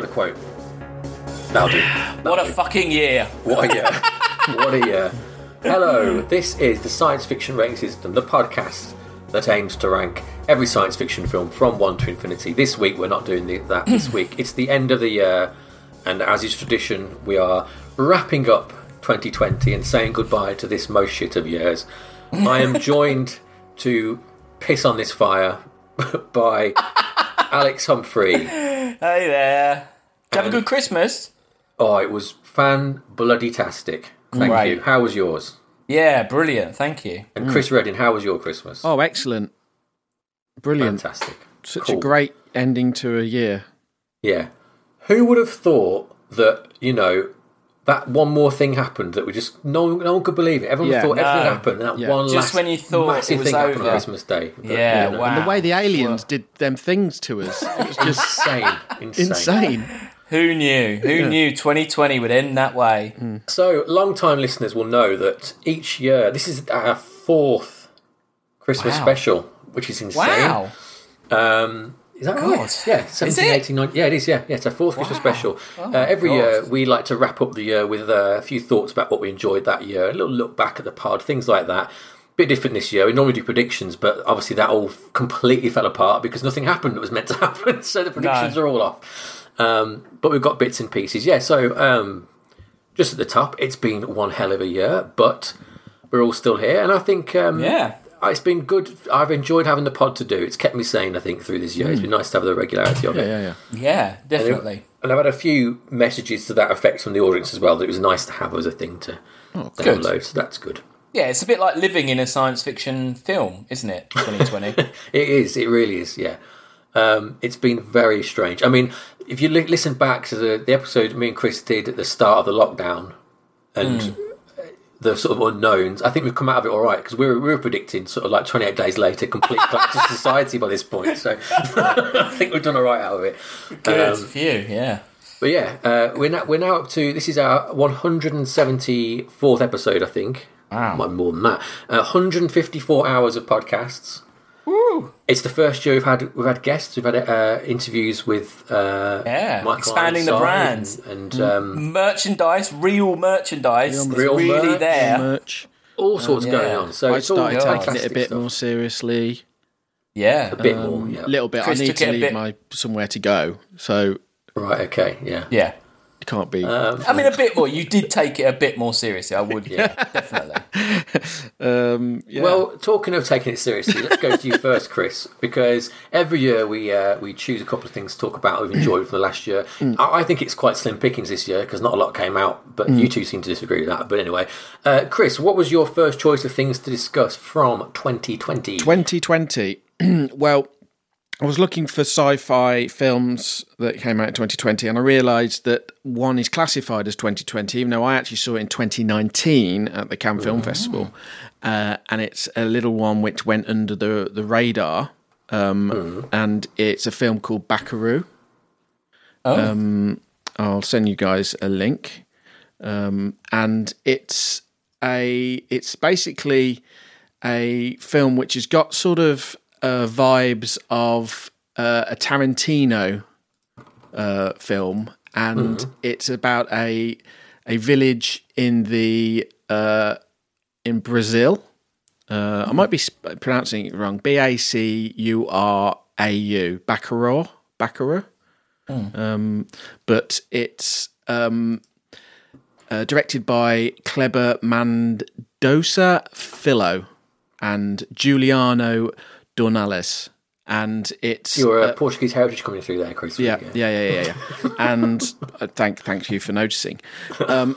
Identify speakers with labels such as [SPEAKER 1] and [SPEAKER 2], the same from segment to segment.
[SPEAKER 1] got a quote. That'll do.
[SPEAKER 2] What a fucking year!
[SPEAKER 1] What a year. what a year. Hello, this is the Science Fiction Rating System, the podcast that aims to rank every science fiction film from 1 to infinity. This week we're not doing the, that this week. It's the end of the year, and as is tradition, we are wrapping up 2020 and saying goodbye to this most shit of years. I am joined to piss on this fire by Alex Humphrey.
[SPEAKER 2] Hey there. Did you have a um, good Christmas?
[SPEAKER 1] Oh, it was fan bloody tastic. Thank
[SPEAKER 2] Right.
[SPEAKER 1] you. How was yours?
[SPEAKER 2] Yeah, brilliant. Thank you.
[SPEAKER 1] And Chris mm. Redding, how was your Christmas?
[SPEAKER 3] Oh, excellent. Brilliant.
[SPEAKER 1] Fantastic.
[SPEAKER 3] Such
[SPEAKER 1] Cool.
[SPEAKER 3] a great ending to a year.
[SPEAKER 1] Yeah. Who would have thought that, you know, that one more thing happened that we just no, one- no one could believe it. Everyone
[SPEAKER 3] Yeah.
[SPEAKER 1] thought everything
[SPEAKER 2] No.
[SPEAKER 1] happened. And that
[SPEAKER 3] Yeah.
[SPEAKER 1] one
[SPEAKER 2] Just
[SPEAKER 1] last
[SPEAKER 2] when you thought
[SPEAKER 1] massive
[SPEAKER 2] it was
[SPEAKER 1] thing happened on
[SPEAKER 2] over.
[SPEAKER 1] Christmas Day. But,
[SPEAKER 2] Yeah,
[SPEAKER 1] you know,
[SPEAKER 2] wow.
[SPEAKER 3] The way the aliens did them things to us. It was just
[SPEAKER 1] Insane. Insane.
[SPEAKER 3] insane.
[SPEAKER 2] Who knew? Who knew 2020 would end that way?
[SPEAKER 1] So, long time listeners will know that each year, this is our fourth Christmas
[SPEAKER 2] Wow.
[SPEAKER 1] special, which is insane.
[SPEAKER 2] Wow.
[SPEAKER 1] Um, is that
[SPEAKER 2] God.
[SPEAKER 1] right? Yeah,
[SPEAKER 2] Is
[SPEAKER 1] 17, 18, 19 Yeah, it is. Yeah, yeah. It's a fourth Christmas special.
[SPEAKER 2] Oh
[SPEAKER 1] uh, every
[SPEAKER 2] God.
[SPEAKER 1] year, we like to wrap up the year with uh, a few thoughts about what we enjoyed that year, a little look back at the pod, things like that. Bit different this year. We normally do predictions, but obviously that all completely fell apart because nothing happened that was meant to happen. So the predictions
[SPEAKER 2] No.
[SPEAKER 1] are all off. Um, but we've got bits and pieces. Yeah. So um, just at the top, it's been one hell of a year, but we're all still here, and I think um,
[SPEAKER 2] Yeah.
[SPEAKER 1] It's been good. I've enjoyed having the pod to do. It's kept me sane, I think, through this year. It's been nice to have the regularity of
[SPEAKER 3] Yeah,
[SPEAKER 1] it.
[SPEAKER 3] yeah, yeah.
[SPEAKER 2] Yeah, definitely.
[SPEAKER 1] And I've had a few messages to that effect from the audience as well that it was nice to have as a thing to
[SPEAKER 3] Oh,
[SPEAKER 1] download. So that's good.
[SPEAKER 2] Yeah, it's a bit like living in a science fiction film, isn't it? 2020.
[SPEAKER 1] It is. It really is. Yeah. Um, it's been very strange. I mean, if you li- listen back to the, the episode me and Chris did at the start of the lockdown and the sort of unknowns, I think we've come out of it all right because we were, we were predicting sort of like 28 days later complete collapse of society by this point. So I think we've done all right out of it.
[SPEAKER 2] Good
[SPEAKER 1] Um,
[SPEAKER 2] for you, yeah.
[SPEAKER 1] But yeah, uh, we're now we're now up to this is our 174th episode, I think.
[SPEAKER 2] Wow.
[SPEAKER 1] Might more than that. Uh, 154 hours of podcasts.
[SPEAKER 2] Woo!
[SPEAKER 1] It's the first year we've had we've had guests. We've had uh, interviews with uh,
[SPEAKER 2] Yeah,
[SPEAKER 1] Michael
[SPEAKER 2] expanding the
[SPEAKER 1] Ironside
[SPEAKER 2] brand.
[SPEAKER 1] and, and um,
[SPEAKER 2] Merchandise, real merchandise, is
[SPEAKER 1] Real
[SPEAKER 2] really
[SPEAKER 1] merch.
[SPEAKER 2] there.
[SPEAKER 3] Merch.
[SPEAKER 1] all sorts
[SPEAKER 2] yeah.
[SPEAKER 1] going on. So
[SPEAKER 3] I
[SPEAKER 1] it's all
[SPEAKER 3] started taking it a bit
[SPEAKER 1] stuff.
[SPEAKER 3] more seriously.
[SPEAKER 2] Yeah,
[SPEAKER 1] a bit more. Yeah.
[SPEAKER 3] A little bit.
[SPEAKER 2] Chris
[SPEAKER 3] I need
[SPEAKER 2] took
[SPEAKER 3] to leave
[SPEAKER 2] bit-
[SPEAKER 3] my somewhere to go, so
[SPEAKER 1] Right. Okay. Yeah.
[SPEAKER 2] yeah.
[SPEAKER 3] It can't be.
[SPEAKER 1] Um,
[SPEAKER 2] I mean, a bit more. You did take it a bit more seriously. I would, yeah, definitely.
[SPEAKER 3] um, yeah.
[SPEAKER 1] Well, talking of taking it seriously, let's go to you first, Chris, because every year we uh, we choose a couple of things to talk about we've enjoyed from the last year. I, I think it's quite slim pickings this year because not a lot came out, but you two seem to disagree with that. But anyway, uh, Chris, what was your first choice of things to discuss from 2020?
[SPEAKER 3] 2020. well, I was looking for sci-fi films that came out in 2020, and I realised that one is classified as 2020, even though I actually saw it in 2019 at the Cannes Film Festival, uh, and it's a little one which went under the the radar, um, and it's a film called Bacurau.
[SPEAKER 2] Oh,
[SPEAKER 3] I'll send you guys a link. Um, and it's a it's basically a film which has got sort of uh, vibes of uh, a Tarantino uh, film, and it's about a a village in the uh, in Brazil. Uh, I might be sp- pronouncing it wrong. B A C U R A U. Baccarat. Baccarat. Um, but it's um, uh, directed by Kleber Mendonça Filho and Juliano Dornelles. And it's
[SPEAKER 1] Your uh, Portuguese heritage coming through there, Chris.
[SPEAKER 3] yeah, yeah, yeah, yeah, yeah. and uh, thank thank you for noticing. Um,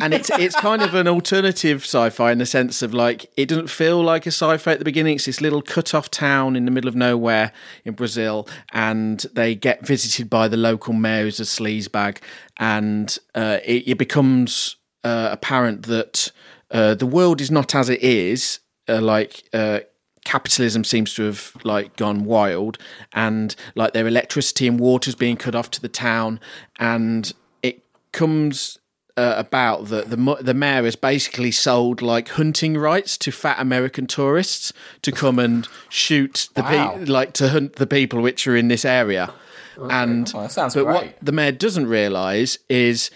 [SPEAKER 3] and it's it's kind of an alternative sci-fi in the sense of like it doesn't feel like a sci-fi at the beginning. It's this little cut-off town in the middle of nowhere in Brazil, and they get visited by the local mayor who's a sleazebag, and uh, it, it becomes uh, apparent that uh, the world is not as it is. Uh, like uh, capitalism seems to have like gone wild and like their electricity and water is being cut off to the town and it comes uh, about that the the mayor has basically sold like hunting rights to fat American tourists to come and shoot the
[SPEAKER 2] Wow.
[SPEAKER 3] pe- like to hunt the people which are in this area. And
[SPEAKER 2] that sounds
[SPEAKER 3] but
[SPEAKER 2] great.
[SPEAKER 3] what the mayor doesn't realise is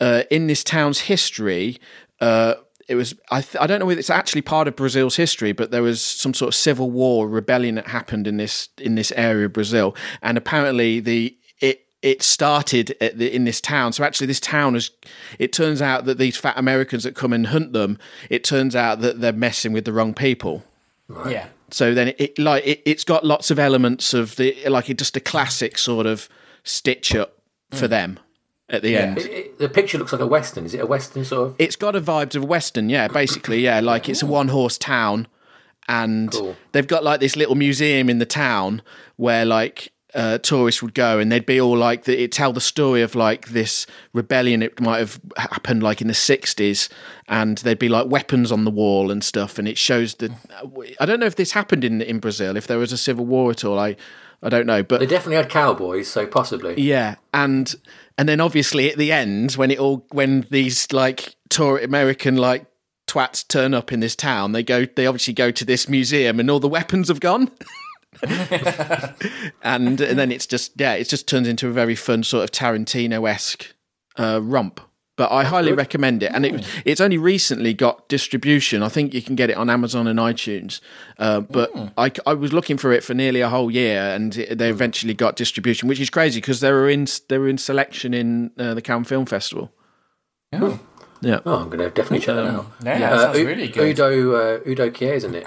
[SPEAKER 3] uh, in this town's history. Uh, it was I, th- I don't know if it's actually part of Brazil's history, but there was some sort of civil war rebellion that happened in this in this area of Brazil, and apparently the it it started at the, in this town. So actually, this town is. It turns out that these fat Americans that come and hunt them, it turns out that they're messing with the wrong people.
[SPEAKER 2] Yeah.
[SPEAKER 3] So then it, it like it, it's got lots of elements of the like it just a classic sort of stitch up for hmm. them at the end.
[SPEAKER 1] It, it, the picture looks like a western. Is it a western sort of?
[SPEAKER 3] It's got a vibes of western, yeah. Basically, yeah. Like it's a one horse town, and
[SPEAKER 1] Cool.
[SPEAKER 3] they've got like this little museum in the town where like uh, tourists would go, and they'd be all like the, it tell the story of like this rebellion. It might have happened like in the sixties, and there'd be like weapons on the wall and stuff, and it shows that. I don't know if this happened in in Brazil, if there was a civil war at all. I I don't know, but
[SPEAKER 1] They definitely had cowboys, so possibly.
[SPEAKER 3] yeah, and and then obviously at the end when it all when these like tour American like twats turn up in this town, they go they obviously go to this museum and all the weapons have gone. and and then it's just yeah, it just turns into a very fun sort of Tarantino esque uh, romp. But I highly recommend it, and it, it's only recently got distribution. I think you can get it on Amazon and iTunes. Uh, but I, I was looking for it for nearly a whole year, and it, they eventually got distribution, which is crazy because they were in they were in selection in uh, the Cannes Film Festival.
[SPEAKER 2] Oh,
[SPEAKER 3] Yeah,
[SPEAKER 1] Oh, I'm going to definitely check that out.
[SPEAKER 2] yeah, that sounds
[SPEAKER 1] U-
[SPEAKER 2] really good.
[SPEAKER 1] Udo uh, Udo Kier, isn't it?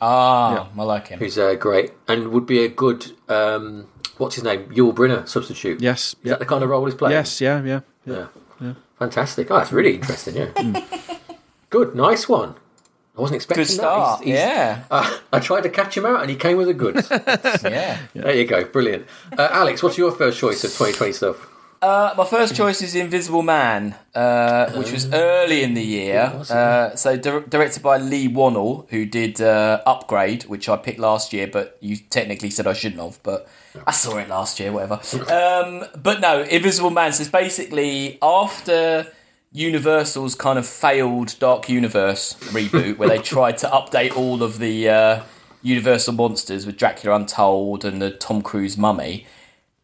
[SPEAKER 2] Ah, I like him.
[SPEAKER 1] Who's uh, great and would be a good um, what's his name Yul Brynner substitute.
[SPEAKER 3] yes,
[SPEAKER 1] Is
[SPEAKER 3] yeah,
[SPEAKER 1] that the kind of role he's playing?
[SPEAKER 3] yes, yeah, yeah, yeah.
[SPEAKER 1] Yeah. Fantastic. Oh, that's really interesting. Yeah. good. Nice one. I wasn't expecting
[SPEAKER 2] Good start.
[SPEAKER 1] that. He's- he's-
[SPEAKER 2] yeah.
[SPEAKER 1] Uh, I tried to catch him out and he came with the goods.
[SPEAKER 2] yeah.
[SPEAKER 1] There you go. Brilliant. Uh, Alex, what's your first choice of 2020 stuff?
[SPEAKER 2] Uh, my first choice is Invisible Man, uh, which was early in the year. Uh, so dir- directed by Leigh Whannell, who did uh, Upgrade, which I picked last year, but you technically said I shouldn't have. But I saw it last year, whatever. Um, but no, Invisible Man. So it's basically after Universal's kind of failed Dark Universe reboot, where they tried to update all of the uh, Universal monsters with Dracula Untold and the Tom Cruise Mummy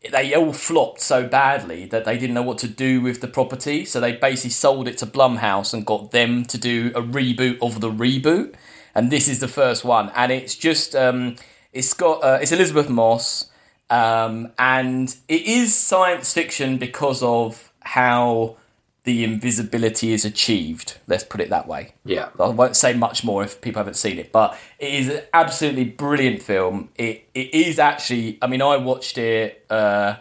[SPEAKER 2] they all flopped so badly that they didn't know what to do with the property. So they basically sold it to Blumhouse and got them to do a reboot of the reboot. And this is the first one, and it's just um, it's got uh, it's Elisabeth Moss, um, and it is science fiction because of how the invisibility is achieved. Let's put it that way.
[SPEAKER 1] Yeah.
[SPEAKER 2] I won't say much more if people haven't seen it, but it is an absolutely brilliant film. It it is actually. I mean, I watched it. Uh,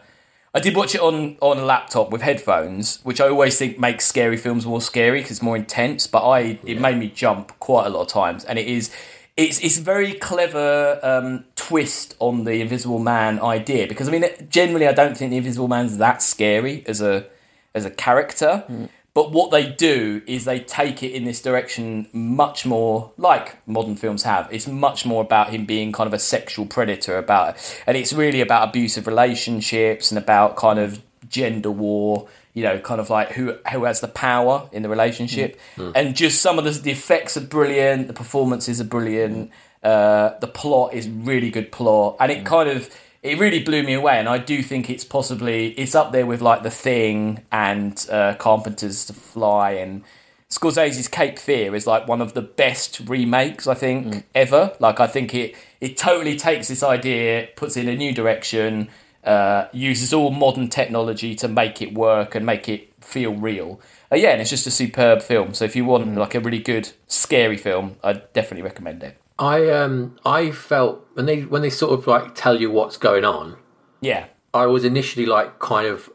[SPEAKER 2] I did watch it on on a laptop with headphones, which I always think makes scary films more scary because it's more intense. But I it made me jump quite a lot of times, and it is. It's, it's a very clever um, twist on the Invisible Man idea because I mean generally I don't think the Invisible Man's that scary as a as a character. Mm. But what they do is they take it in this direction much more like modern films have. It's much more about him being kind of a sexual predator about it. and it's really about abusive relationships and about kind of gender war, you know, kind of like who who has the power in the relationship. Mm. Mm. And just some of the, the effects are brilliant, the performances are brilliant, uh, the plot is really good plot, and it kind of it really blew me away, and I do think it's possibly it's up there with like The Thing and uh, Carpenter's The Fly and Scorsese's Cape Fear is like one of the best remakes I think ever. Like I think it it totally takes this idea, puts it in a new direction, uh, uses all modern technology to make it work and make it feel real. Uh, yeah, and it's just a superb film. So if you want like a really good scary film, I'd definitely recommend it.
[SPEAKER 1] I um I felt when they when they sort of like tell you what's going on,
[SPEAKER 2] Yeah,
[SPEAKER 1] I was initially like kind of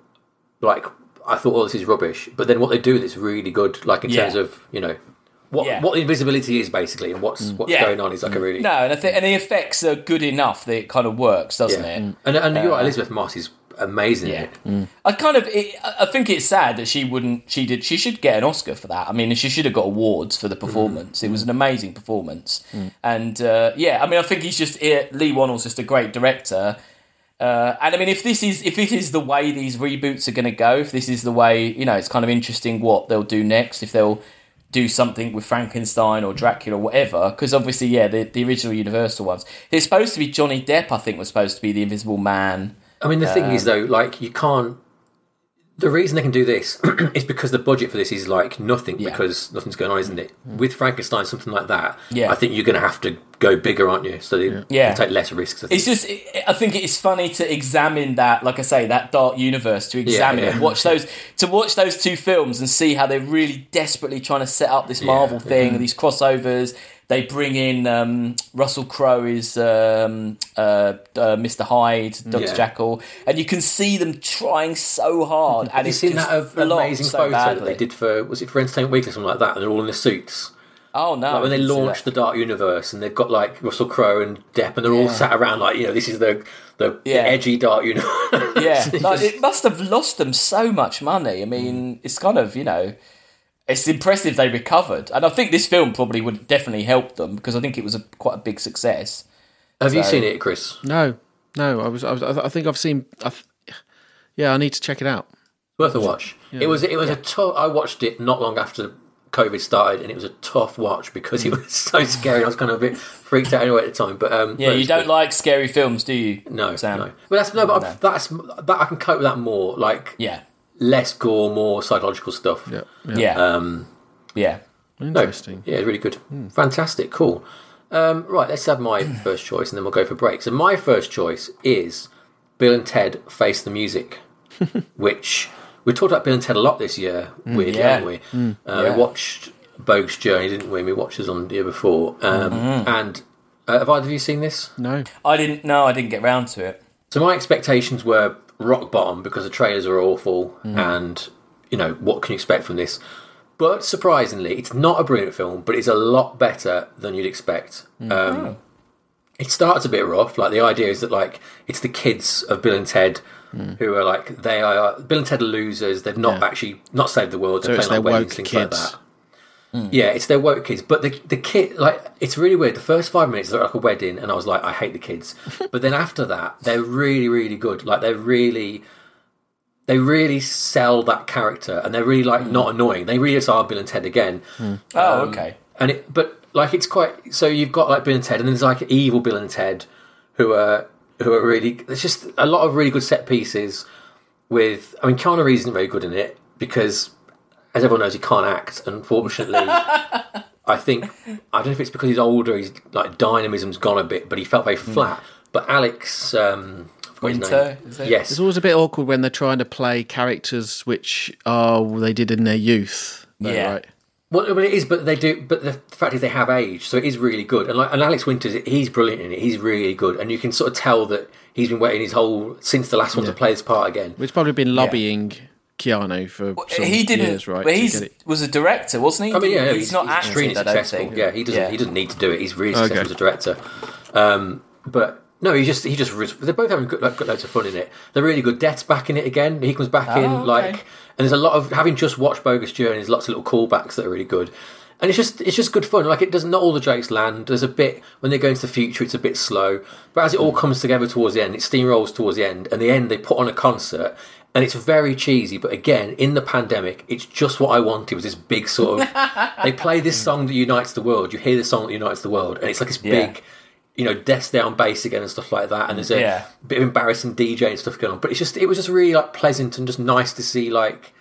[SPEAKER 1] like I thought, oh, this is rubbish. But then what they do is really good, like in
[SPEAKER 2] Yeah.
[SPEAKER 1] terms of you know what
[SPEAKER 2] Yeah.
[SPEAKER 1] what invisibility is basically and what's mm. what's
[SPEAKER 2] Yeah.
[SPEAKER 1] going on is like a mm. really
[SPEAKER 2] no, and I think and the effects are good enough that it kind of works, doesn't it?
[SPEAKER 1] And and you're right, uh, Elisabeth Moss is amazing.
[SPEAKER 2] Yeah,
[SPEAKER 1] it.
[SPEAKER 2] I kind of, it, I think it's sad that she wouldn't. She did. She should get an Oscar for that. I mean, she should have got awards for the performance. It was an amazing performance, and uh, yeah, I mean, I think he's just Leigh Whannell's just a great director, Uh, and I mean, if this is if this is the way these reboots are going to go, if this is the way, you know, it's kind of interesting what they'll do next. If they'll do something with Frankenstein or Dracula or whatever, because obviously, yeah, the, the original Universal ones. It's supposed to be Johnny Depp. I think was supposed to be the Invisible Man.
[SPEAKER 1] I mean, the thing is um, though, like you can't. The reason they can do this is because the budget for this is like nothing
[SPEAKER 2] Yeah.
[SPEAKER 1] because nothing's going on, isn't it? Mm. With Frankenstein, something like that,
[SPEAKER 2] Yeah.
[SPEAKER 1] I think you're going to have to go bigger, aren't you? So you
[SPEAKER 2] Yeah.
[SPEAKER 1] take less risks.
[SPEAKER 2] It's just, I think it's funny to examine that, like I say, that dark universe, to examine
[SPEAKER 1] yeah.
[SPEAKER 2] it, and watch those, to watch those two films and see how they're really desperately trying to set up this Marvel thing, and these crossovers. They bring in um, Russell Crowe is um, uh, uh, Mr. Hyde, Doctor
[SPEAKER 1] Yeah.
[SPEAKER 2] Jekyll, and you can see them trying so hard. And
[SPEAKER 1] Have you
[SPEAKER 2] it's
[SPEAKER 1] seen that amazing
[SPEAKER 2] so
[SPEAKER 1] photo that they did for was it for Entertainment Weekly or something like that? And they're all in the suits.
[SPEAKER 2] Oh no!
[SPEAKER 1] Like when they launched the Dark Universe, and they've got like Russell Crowe and Depp, and they're all sat around like you know this is the the, the
[SPEAKER 2] Yeah.
[SPEAKER 1] edgy Dark Universe.
[SPEAKER 2] Yeah, like, it must have lost them so much money. I mean, it's kind of you know, it's impressive they recovered, and I think this film probably would definitely help them because I think it was a quite a big success.
[SPEAKER 1] Have you seen it, Chris?
[SPEAKER 3] No, no. I was. I was. I think I've seen. I th- yeah, I need to check it out.
[SPEAKER 1] Worth a watch. It was. It was a tough. I watched it not long after COVID started, and it was a tough watch because it was so scary. I was kind of a bit freaked out anyway at the time. But um,
[SPEAKER 2] Yeah,
[SPEAKER 1] no,
[SPEAKER 2] you don't
[SPEAKER 1] good.
[SPEAKER 2] like scary films, do you?
[SPEAKER 1] no,
[SPEAKER 2] Sam?
[SPEAKER 1] no. But that's no. But I've- that's that. I can cope with that more. Like
[SPEAKER 2] Yeah,
[SPEAKER 1] less gore, more psychological stuff.
[SPEAKER 3] Yeah. Yeah.
[SPEAKER 2] yeah,
[SPEAKER 1] Um,
[SPEAKER 2] yeah.
[SPEAKER 1] No,
[SPEAKER 3] Interesting.
[SPEAKER 1] Yeah, really good. Fantastic. Cool. Um, right, let's have my first choice and then we'll go for breaks. And my first choice is Bill and Ted Face the Music, which we talked about Bill and Ted a lot this year, weirdly,
[SPEAKER 2] yeah.
[SPEAKER 1] haven't we? Uh,
[SPEAKER 2] Yeah.
[SPEAKER 1] We watched Bogus Journey, didn't we? We watched this on the year before. Um,
[SPEAKER 2] Mm-hmm.
[SPEAKER 1] And uh, have either of you seen this?
[SPEAKER 3] No.
[SPEAKER 2] I didn't. No, I didn't get round to it.
[SPEAKER 1] So my expectations were rock bottom because the trailers are awful, and you know what can you expect from this? But surprisingly, it's not a brilliant film, but it's a lot better than you'd expect. Um, It starts a bit rough. Like the idea is that like it's the kids of Bill and Ted who are like they are Bill and Ted are losers. They've not
[SPEAKER 3] Yeah.
[SPEAKER 1] actually not saved the world. They're
[SPEAKER 3] So
[SPEAKER 1] playing like weddings, things
[SPEAKER 3] kids.
[SPEAKER 1] like that. Mm. Yeah, it's their woke kids. But the the kid like it's really weird. The first five minutes are like a wedding, and I was like, I hate the kids. but then after that, they're really really good. Like they're really they really sell that character, and they're really like mm. not annoying. They really just are Bill and Ted again. Mm.
[SPEAKER 2] Um, oh,
[SPEAKER 1] Um,
[SPEAKER 2] okay.
[SPEAKER 1] And it, but like it's quite. So you've got like Bill and Ted, and then there's like evil Bill and Ted, who are who are really. There's just a lot of really good set pieces. With I mean, Keanu Reeves isn't very good in it because, as everyone knows, he can't act. Unfortunately, I think I don't know if it's because he's older. He's like dynamism's gone a bit, but he felt very flat. But Alex, um, I forgot his
[SPEAKER 2] Winter, is it?
[SPEAKER 1] yes,
[SPEAKER 3] It's always a bit awkward when they're trying to play characters which are they did in their youth. though,
[SPEAKER 2] Yeah.
[SPEAKER 3] Right.
[SPEAKER 1] Well, well, it is, but they do. But the fact is, they have age, so it is really good. And like, and Alex Winters, he's brilliant in it. He's really good, and you can sort of tell that he's been waiting his whole since the last one to play this part again.
[SPEAKER 3] Which probably been lobbying Keanu for some
[SPEAKER 2] he didn't.
[SPEAKER 3] years, right?
[SPEAKER 2] but
[SPEAKER 3] to
[SPEAKER 2] he's was a director, wasn't he?
[SPEAKER 1] I mean, yeah,
[SPEAKER 2] he's, not acting.
[SPEAKER 1] extremely
[SPEAKER 2] I don't
[SPEAKER 1] successful.
[SPEAKER 2] think.
[SPEAKER 1] Yeah, he doesn't.
[SPEAKER 2] Yeah.
[SPEAKER 1] He doesn't need to do it. He's really
[SPEAKER 3] Okay.
[SPEAKER 1] successful as a director. Um, but no, he just he just they're both having good, like, good loads of fun in it. They're really good. Death's back in it again. He comes back in
[SPEAKER 2] Oh, okay.
[SPEAKER 1] like, and there's a lot of having just watched Bogus Journey. There's lots of little callbacks that are really good. And it's just it's just good fun. Like it does not not all the jokes land. There's a bit when they go into the future, it's a bit slow. But as it all comes together towards the end, it steamrolls towards the end. And the end, they put on a concert, and it's very cheesy. But again, in the pandemic, it's just what I wanted. Was this big sort of they play this song that unites the world. You hear the song that unites the world, and it's like this
[SPEAKER 2] Yeah.
[SPEAKER 1] big, you know, death down bass again and stuff like that. And there's a
[SPEAKER 2] Yeah.
[SPEAKER 1] bit of embarrassing DJ and stuff going on. But it's just it was just really like pleasant and just nice to see like.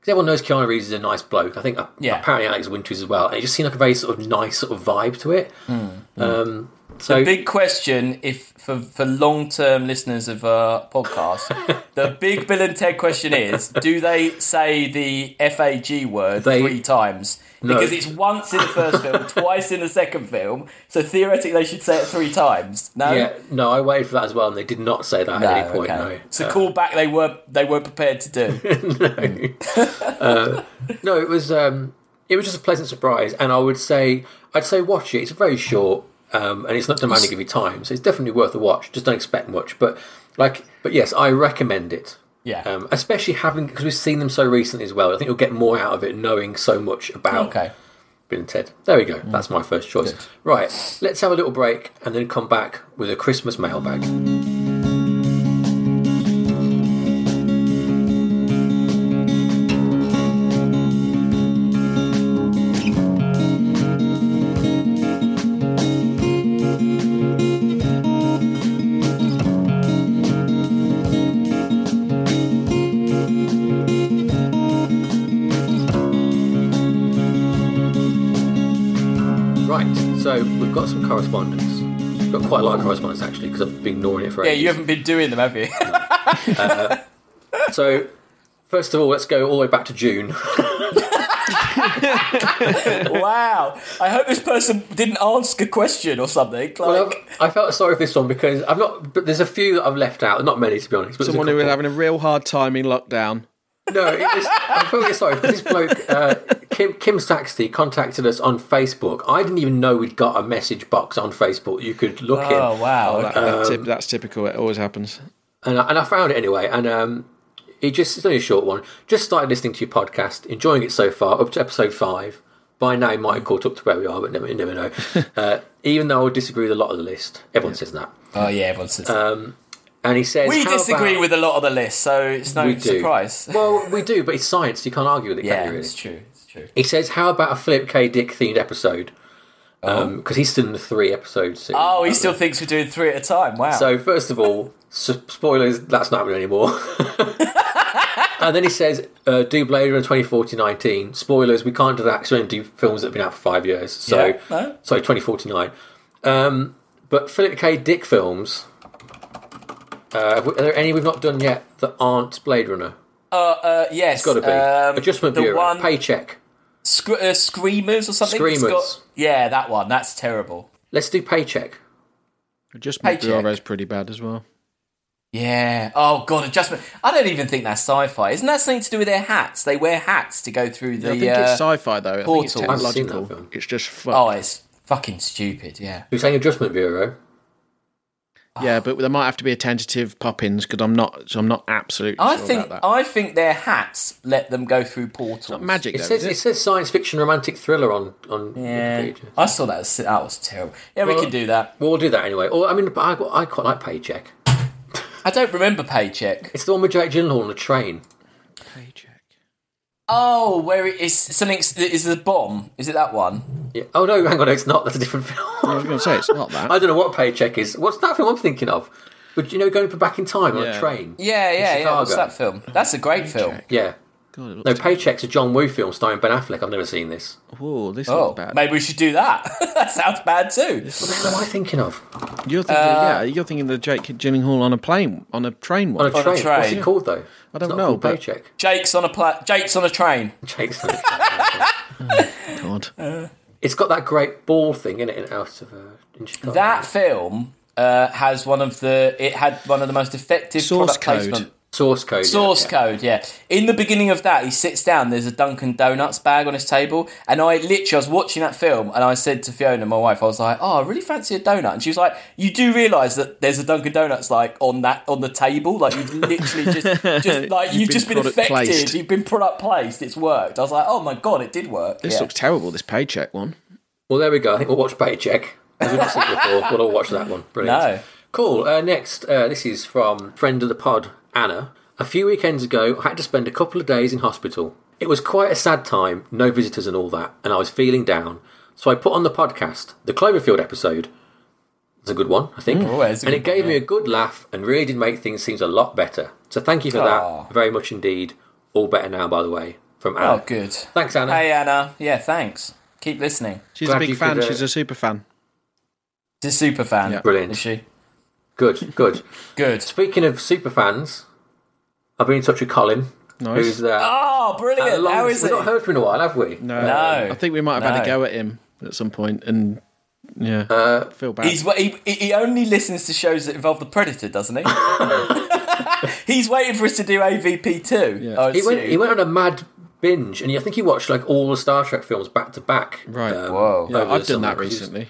[SPEAKER 1] Because everyone knows Keanu Reeves is a nice bloke. I think uh,
[SPEAKER 2] Yeah.
[SPEAKER 1] apparently Alex Winters as well. And it just seemed like a very sort of nice sort of vibe to it.
[SPEAKER 2] Hmm.
[SPEAKER 1] Um, so
[SPEAKER 2] Big question, if for for long term listeners of our podcast, the big Bill and Ted question is: Do they say the fag word
[SPEAKER 1] They-
[SPEAKER 2] three times?
[SPEAKER 1] No.
[SPEAKER 2] Because it's once in the first film, twice in the second film. So theoretically, they should say it three times. No,
[SPEAKER 1] yeah, no, I waited for that as well, and they did not say that
[SPEAKER 2] No,
[SPEAKER 1] at any point.
[SPEAKER 2] okay.
[SPEAKER 1] No,
[SPEAKER 2] It's a
[SPEAKER 1] Uh,
[SPEAKER 2] callback they were they weren't prepared to do.
[SPEAKER 1] no, no, it was um, it was just a pleasant surprise, and I would say I'd say watch it. It's a very short, um, and it's not demanding of your time, so it's definitely worth a watch. Just don't expect much, but like, but yes, I recommend it.
[SPEAKER 2] Yeah.
[SPEAKER 1] Um, especially having because we've seen them so recently as well. I think you'll get more out of it knowing so much about
[SPEAKER 2] okay.
[SPEAKER 1] Bill and Ted. There we go. That's my first choice.
[SPEAKER 2] Good.
[SPEAKER 1] Right, let's have a little break and then come back with a Christmas mailbag. For
[SPEAKER 2] Yeah,
[SPEAKER 1] ages.
[SPEAKER 2] you haven't been doing them, have you?
[SPEAKER 1] Uh, so, first of all, let's go all the way back to June.
[SPEAKER 2] wow. I hope this person didn't ask a question or something. Like,
[SPEAKER 1] Well, I felt sorry for this one because I've not. But there's a few that I've left out. Not many, to be honest. But
[SPEAKER 3] Someone who was having a real hard time in lockdown.
[SPEAKER 1] No, it was, I feel really sorry because this bloke, uh, Kim, Kim Saxty, contacted us on Facebook. I didn't even know we'd got a message box on Facebook. You could look
[SPEAKER 2] oh
[SPEAKER 1] in, Oh,
[SPEAKER 2] wow.
[SPEAKER 3] That, that tip, that's typical. It always happens.
[SPEAKER 1] and I, and I found it anyway. And um, it just it's only a short one. Just started listening to your podcast, enjoying it so far, up to episode five. By now, might have caught up to where we are, but never, you never know. uh, even though I would disagree with a lot of the list, everyone says that.
[SPEAKER 2] Oh yeah, everyone says.
[SPEAKER 1] And he says
[SPEAKER 2] we disagree
[SPEAKER 1] about-"
[SPEAKER 2] with a lot of the list, so it's no
[SPEAKER 1] We
[SPEAKER 2] surprise.
[SPEAKER 1] Well, we do, but it's science. You can't argue with it,
[SPEAKER 2] yeah,
[SPEAKER 1] can you? Really?
[SPEAKER 2] it's true. It's true.
[SPEAKER 1] He says, "How about a Philip K. Dick themed episode?" Because he's still in the three episodes.
[SPEAKER 2] Oh, he still thinks we're doing three at a time. Wow.
[SPEAKER 1] So first of all, spoilers. That's not happening anymore. and then he says, uh, "Do Blade Runner 2049." Spoilers. We can't do that because we only do films that have been out for five years. So,
[SPEAKER 2] Yeah, no.
[SPEAKER 1] sorry, 2049. Um, but Philip K. Dick films. Uh, are there any we've not done yet that aren't Blade Runner?
[SPEAKER 2] uh, yes,
[SPEAKER 1] It's got to be
[SPEAKER 2] um,
[SPEAKER 1] Adjustment
[SPEAKER 2] the
[SPEAKER 1] Bureau,
[SPEAKER 2] one
[SPEAKER 1] Paycheck.
[SPEAKER 2] Scr- uh, Screamers or something.
[SPEAKER 1] Screamers.
[SPEAKER 2] got- yeah, that one. That's terrible.
[SPEAKER 1] Let's do Paycheck.
[SPEAKER 3] Adjustment
[SPEAKER 2] Paycheck.
[SPEAKER 3] Bureau is pretty bad as well.
[SPEAKER 2] Yeah. Oh god, adjustment. I don't even think that's sci-fi. Isn't that something to do with their hats? They wear hats to go through the.
[SPEAKER 3] I think
[SPEAKER 2] uh,
[SPEAKER 3] it's sci-fi though. I think it's
[SPEAKER 2] Portal. I
[SPEAKER 1] haven't seen that
[SPEAKER 3] technological.
[SPEAKER 1] film.
[SPEAKER 3] It's just fuck.
[SPEAKER 2] oh, it's fucking stupid. Yeah.
[SPEAKER 1] Who's saying Adjustment Bureau?
[SPEAKER 3] Yeah, but there might have to be a tentative pop-ins because I'm not. So I'm not absolutely
[SPEAKER 2] I
[SPEAKER 3] sure
[SPEAKER 2] think
[SPEAKER 3] about that.
[SPEAKER 2] I think their hats let them go through portals.
[SPEAKER 3] Magic.
[SPEAKER 1] It
[SPEAKER 3] though,
[SPEAKER 1] says
[SPEAKER 3] is
[SPEAKER 1] it says science fiction romantic thriller on on
[SPEAKER 2] Yeah,
[SPEAKER 1] Wikipedia.
[SPEAKER 2] I saw that. As, that was terrible. Yeah, we can do that.
[SPEAKER 1] Well, we'll do that anyway. Or I mean, I, I quite like Paycheck.
[SPEAKER 2] I don't remember paycheck.
[SPEAKER 1] It's the one with Jake Gyllenhaal on the train.
[SPEAKER 3] Paycheck.
[SPEAKER 2] Oh, where it is something is the bomb? Is it that one?
[SPEAKER 1] Yeah. Oh no, hang on, it's not. That's a different film.
[SPEAKER 3] I was going to say it's not that.
[SPEAKER 1] I don't know what Paycheck is. What's that film I'm thinking of? Would you know going back in time on a
[SPEAKER 3] Yeah.
[SPEAKER 1] train?
[SPEAKER 2] Yeah, yeah, yeah. What's that film? That's a great film.
[SPEAKER 1] Yeah.
[SPEAKER 3] God, it
[SPEAKER 1] No. Paycheck's a John Woo film starring Ben Affleck. I've never seen this.
[SPEAKER 3] Whoa, this
[SPEAKER 2] Oh,
[SPEAKER 3] looks bad.
[SPEAKER 2] maybe we should do that. that sounds bad too.
[SPEAKER 1] What the hell am I thinking of?
[SPEAKER 3] You're thinking,
[SPEAKER 2] Uh,
[SPEAKER 3] yeah, you're thinking the Jake Gyllenhaal on a plane, on a train one.
[SPEAKER 1] On
[SPEAKER 3] one.
[SPEAKER 1] a train. What's
[SPEAKER 2] train.
[SPEAKER 1] it called though?
[SPEAKER 3] I don't know,
[SPEAKER 1] called
[SPEAKER 3] but-
[SPEAKER 1] Paycheck.
[SPEAKER 2] Jake's on a pla- Jake's on a train.
[SPEAKER 1] Jake's on a train.
[SPEAKER 3] God.
[SPEAKER 1] It's got that great ball thing in it in out of uh, in Chicago.
[SPEAKER 2] That film uh, has one of the. It had one of the most effective
[SPEAKER 3] Source
[SPEAKER 2] product
[SPEAKER 3] code.
[SPEAKER 2] placement.
[SPEAKER 1] Source code.
[SPEAKER 2] Source
[SPEAKER 1] yeah.
[SPEAKER 2] code, yeah. In the beginning of that, he sits down. There's a Dunkin' Donuts bag on his table, and I literally I was watching that film, and I said to Fiona, my wife, I was like, "Oh, I really fancy a donut," and she was like, "You do realise that there's a Dunkin' Donuts like on that on the table? Like you've literally just just like you've,
[SPEAKER 3] been
[SPEAKER 2] just been
[SPEAKER 3] product
[SPEAKER 2] affected.
[SPEAKER 3] placed.
[SPEAKER 2] You've been product placed. It's worked." I was like, "Oh my god, it did work."
[SPEAKER 3] This
[SPEAKER 2] yeah.
[SPEAKER 3] looks terrible, this paycheck one.
[SPEAKER 1] Well, there we go. I think we'll watch Paycheck. As we've not seen it before, we'll all watch that one. Brilliant.
[SPEAKER 2] no.
[SPEAKER 1] Cool. Uh, next, uh, this is from friend of the pod, Anna. A few weekends ago, I had to spend a couple of days in hospital. It was quite a sad time, no visitors and all that, and I was feeling down. So I put on the podcast, the Cloverfield episode. It's a good one, I think.
[SPEAKER 2] Oh,
[SPEAKER 1] and
[SPEAKER 2] good
[SPEAKER 1] it gave
[SPEAKER 2] one,
[SPEAKER 1] me a good laugh and really did make things seem a lot better. So thank you for
[SPEAKER 2] Aw.
[SPEAKER 1] that very much indeed. All better now, by the way, from Anna.
[SPEAKER 2] Oh, good.
[SPEAKER 1] Thanks, Anna.
[SPEAKER 2] Hey, Anna. Yeah, thanks. Keep listening.
[SPEAKER 3] She's
[SPEAKER 1] Glad
[SPEAKER 3] a big fan.
[SPEAKER 1] could, uh,
[SPEAKER 3] She's a super fan.
[SPEAKER 2] She's a super fan.
[SPEAKER 3] Yeah.
[SPEAKER 1] Brilliant.
[SPEAKER 2] Is she?
[SPEAKER 1] Good, good.
[SPEAKER 2] Good.
[SPEAKER 1] Speaking of super fans, I've been in touch with Colin,
[SPEAKER 3] Nice.
[SPEAKER 1] who's uh,
[SPEAKER 2] Oh, brilliant.
[SPEAKER 1] the longest-
[SPEAKER 2] How is
[SPEAKER 1] We've
[SPEAKER 2] it?
[SPEAKER 1] not heard from in a while, have we?
[SPEAKER 3] No,
[SPEAKER 2] No.
[SPEAKER 3] I think we might have had a go at him at some point, and yeah,
[SPEAKER 1] Uh,
[SPEAKER 3] feel bad.
[SPEAKER 2] He's he, he only listens to shows that involve the Predator, doesn't he? He's waiting for us to do AVP two.
[SPEAKER 3] Yeah.
[SPEAKER 1] He went. He went on a mad binge, and I think he watched like all the Star Trek films back to back.
[SPEAKER 3] Right.
[SPEAKER 2] Whoa.
[SPEAKER 3] yeah, I've done
[SPEAKER 1] that
[SPEAKER 3] that
[SPEAKER 1] 'cause he's-
[SPEAKER 3] recently.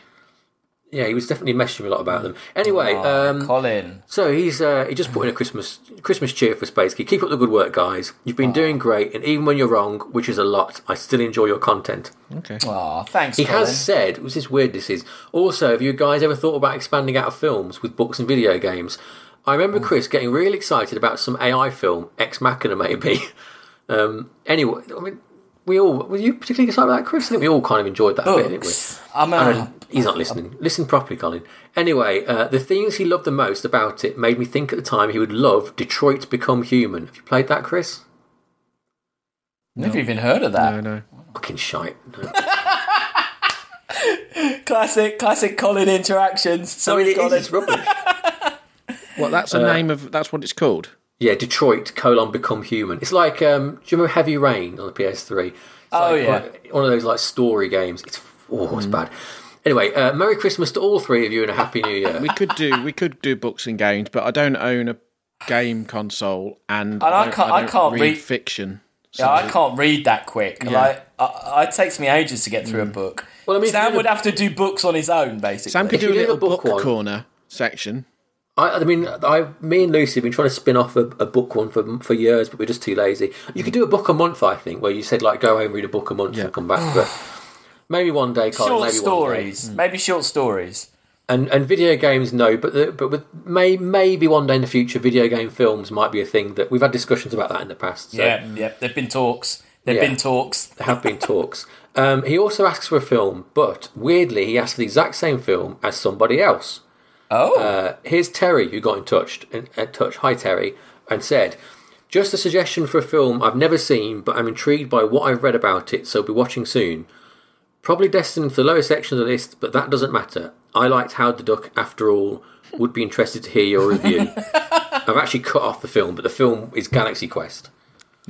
[SPEAKER 1] Yeah, he was definitely messaging me a lot about them. Anyway,
[SPEAKER 2] Oh,
[SPEAKER 1] um,
[SPEAKER 2] Colin.
[SPEAKER 1] so he's uh, he just put in a Christmas Christmas cheer for Space Key. Keep up the good work, guys. You've been doing great, and even when you're wrong, which is a lot, I still enjoy your content.
[SPEAKER 3] Okay.
[SPEAKER 2] Oh, thanks,
[SPEAKER 1] He
[SPEAKER 2] Colin.
[SPEAKER 1] has said, which is weird this is, also, have you guys ever thought about expanding out of films with books and video games? I remember Chris getting really excited about some AI film, Ex Machina maybe. um, anyway, I mean, we all, were you particularly excited about that, Chris? I think we all kind of enjoyed that a bit, didn't we?
[SPEAKER 2] I'm a,
[SPEAKER 1] he's not listening. Listen properly, Colin. Anyway, uh, the things he loved the most about it made me think at the time he would love Detroit Become Human. Have you played that, Chris?
[SPEAKER 2] never even heard of that.
[SPEAKER 3] No, no.
[SPEAKER 1] Fucking shite. No.
[SPEAKER 2] classic, classic Colin interactions.
[SPEAKER 1] I
[SPEAKER 2] Sorry,
[SPEAKER 1] mean, it is,
[SPEAKER 2] Colin.
[SPEAKER 1] it's rubbish.
[SPEAKER 3] Well, that's a name of. That's what it's called.
[SPEAKER 1] Yeah, Detroit colon become human. It's like um, do you remember Heavy Rain on the PS3? It's
[SPEAKER 2] Oh,
[SPEAKER 1] like,
[SPEAKER 2] yeah.
[SPEAKER 1] like one of those like story games. It's oh, it's bad. Anyway, uh, Merry Christmas to all three of you and a Happy New Year.
[SPEAKER 3] We could do. We could do books and games, but I don't own a game console, and,
[SPEAKER 2] I
[SPEAKER 3] don't-
[SPEAKER 2] can't- I
[SPEAKER 3] don't
[SPEAKER 2] can't
[SPEAKER 3] read,
[SPEAKER 2] read-
[SPEAKER 3] fiction.
[SPEAKER 2] Yeah, I can't read that quick.
[SPEAKER 3] Yeah.
[SPEAKER 2] Like, I, it takes me ages to get through a book.
[SPEAKER 1] Well, I mean,
[SPEAKER 2] Sam
[SPEAKER 1] you
[SPEAKER 2] would have to do books on his own, basically.
[SPEAKER 3] Sam could do a little
[SPEAKER 1] the book
[SPEAKER 3] book,
[SPEAKER 1] one-
[SPEAKER 3] corner section.
[SPEAKER 1] I, I mean, I, me and Lucy have been trying to spin off a, a book one for for years, but we're just too lazy. You could do a book a month, I think, where you said like go home read a book a month
[SPEAKER 3] Yeah.
[SPEAKER 1] and come back. But maybe one day, Colin,
[SPEAKER 2] short
[SPEAKER 1] maybe one day.
[SPEAKER 2] stories, maybe short stories.
[SPEAKER 1] And and video games, no, but the, but with may maybe one day in the future, video game films might be a thing that we've had discussions about that in the past. So
[SPEAKER 2] Yeah, yeah. There've been talks. There've
[SPEAKER 1] Yeah.
[SPEAKER 2] been talks.
[SPEAKER 1] there have been talks. Um, he also asks for a film, but weirdly, he asked for the exact same film as somebody else.
[SPEAKER 2] Oh,
[SPEAKER 1] Uh, here's Terry who got in touch, in, in touch. Hi Terry, and said, "Just a suggestion for a film I've never seen, but I'm intrigued by what I've read about it, so I'll be watching soon. Probably destined for the lower section of the list, but that doesn't matter. I liked Howard the Duck after all. Would be interested to hear your review. I've actually cut off the film, but the film is Galaxy Quest.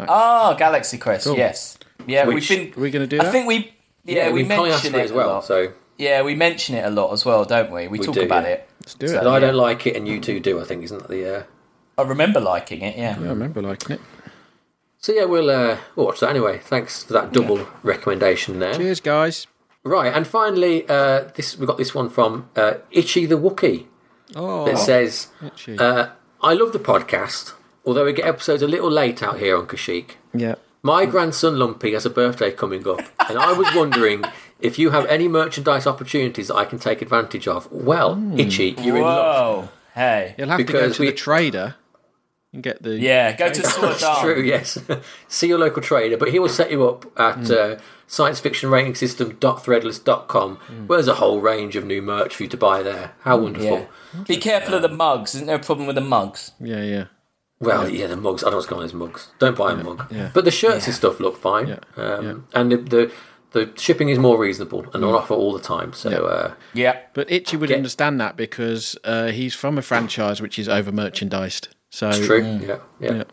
[SPEAKER 2] ah, Galaxy Quest. Yes, yeah.
[SPEAKER 1] Which-
[SPEAKER 2] we've been.
[SPEAKER 3] Are we going to do
[SPEAKER 2] I think we. Yeah, we
[SPEAKER 1] we've Colin asked
[SPEAKER 2] mention it
[SPEAKER 1] it as well. So,
[SPEAKER 2] Yeah, we mention it a lot as well, don't we? We, talk
[SPEAKER 1] do,
[SPEAKER 2] about
[SPEAKER 1] yeah.
[SPEAKER 2] it.
[SPEAKER 3] Let's do it.
[SPEAKER 2] So-
[SPEAKER 1] but I don't like it, and you two do. I think isn't that the. Uh...
[SPEAKER 2] I remember liking it. Yeah.
[SPEAKER 3] I remember liking it.
[SPEAKER 1] So yeah, we'll uh, we'll watch that anyway. Thanks for that double recommendation there.
[SPEAKER 3] Cheers, guys.
[SPEAKER 1] Right, and finally, uh, this we got this one from uh, Itchy the Wookiee
[SPEAKER 3] Oh,
[SPEAKER 1] that says, uh, "I love the podcast, although we get episodes a little late out here on Kashyyyk.
[SPEAKER 3] yeah.
[SPEAKER 1] My grandson Lumpy has a birthday coming up, and I was wondering if you have any merchandise opportunities that I can take advantage of. Well, Itchy, you're in luck.
[SPEAKER 2] Whoa. Hey.
[SPEAKER 3] You'll have to go to
[SPEAKER 1] we-
[SPEAKER 3] the trader and get the.
[SPEAKER 2] Yeah. Go to Sword
[SPEAKER 1] That's true, yes. See your local trader, but he will set you up at uh, sciencefictionratingsystem.threadless.com, where there's a whole range of new merch for you to buy there. How wonderful.
[SPEAKER 2] Yeah. Be careful of the mugs. Isn't there a problem with the mugs?
[SPEAKER 3] Yeah, yeah.
[SPEAKER 1] Well, yeah, the mugs. I don't know what's going on with mugs. Don't buy a mug.
[SPEAKER 3] yeah.
[SPEAKER 1] But the shirts and stuff look fine.
[SPEAKER 3] Yeah,
[SPEAKER 1] Um, And the, the the shipping is more reasonable and on offer all the time. So, uh,
[SPEAKER 2] Yeah.
[SPEAKER 3] But Itchy would
[SPEAKER 1] Get-
[SPEAKER 3] understand that because uh, he's from a franchise which is over merchandised. So
[SPEAKER 1] it's true. Mm. Yeah, yeah.
[SPEAKER 3] Yeah.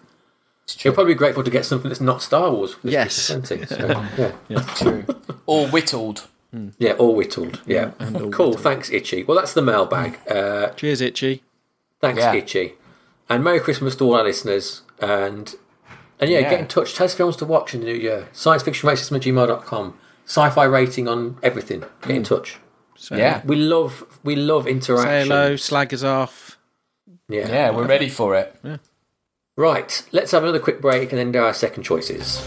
[SPEAKER 1] He'll probably be grateful to get something that's not Star Wars. For
[SPEAKER 3] Yes.
[SPEAKER 1] Christmas, isn't he? So, yeah.
[SPEAKER 2] True. or whittled. Hmm.
[SPEAKER 1] yeah, all whittled. Yeah.
[SPEAKER 3] all
[SPEAKER 1] cool. Thanks, Itchy. Well, that's the mailbag. Hmm. Uh,
[SPEAKER 3] Cheers, Itchy.
[SPEAKER 1] Thanks,
[SPEAKER 2] Yeah.
[SPEAKER 1] Itchy. And Merry Christmas to all our listeners. And and yeah,
[SPEAKER 2] Yeah.
[SPEAKER 1] get in touch. Tell us films to watch in the new year. Science fiction racism at gmail.com. Sci-fi rating on everything. Get in hmm. touch.
[SPEAKER 3] So,
[SPEAKER 2] Yeah.
[SPEAKER 1] We love we love interaction.
[SPEAKER 3] Say
[SPEAKER 1] interaction.
[SPEAKER 3] hello, slag us off.
[SPEAKER 1] Yeah.
[SPEAKER 2] Yeah, we're ready for it.
[SPEAKER 1] Right. Let's have another quick break and then do our second choices.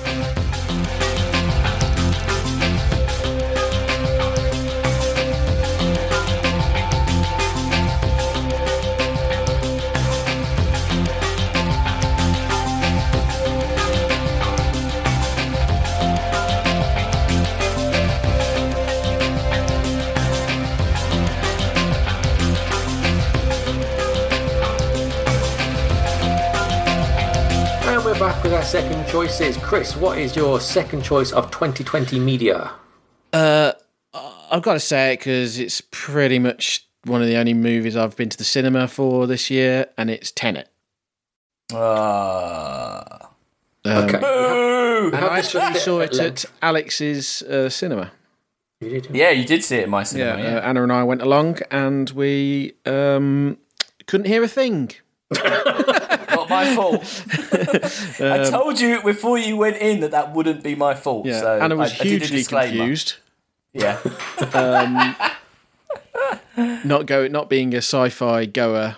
[SPEAKER 1] Choices. Chris, what is your second choice of 2020 media?
[SPEAKER 3] Uh, I've got to say it because it's pretty much one of the only movies I've been to the cinema for this year, and it's Tenet.
[SPEAKER 2] Uh,
[SPEAKER 1] Okay.
[SPEAKER 2] boo!
[SPEAKER 3] And I actually saw it at Alex's uh, cinema.
[SPEAKER 1] You did.
[SPEAKER 2] Yeah, you did see it in my
[SPEAKER 3] Yeah,
[SPEAKER 2] cinema. Yeah,
[SPEAKER 3] uh, Anna and I went along, and we um, couldn't hear a thing.
[SPEAKER 2] my fault. I told you before you went in that that wouldn't be my fault.
[SPEAKER 3] Um, Yeah,
[SPEAKER 2] so
[SPEAKER 3] Anna was
[SPEAKER 2] I, I
[SPEAKER 3] hugely
[SPEAKER 2] disclaimer.
[SPEAKER 3] confused.
[SPEAKER 2] Yeah,
[SPEAKER 3] not go, not being a sci-fi goer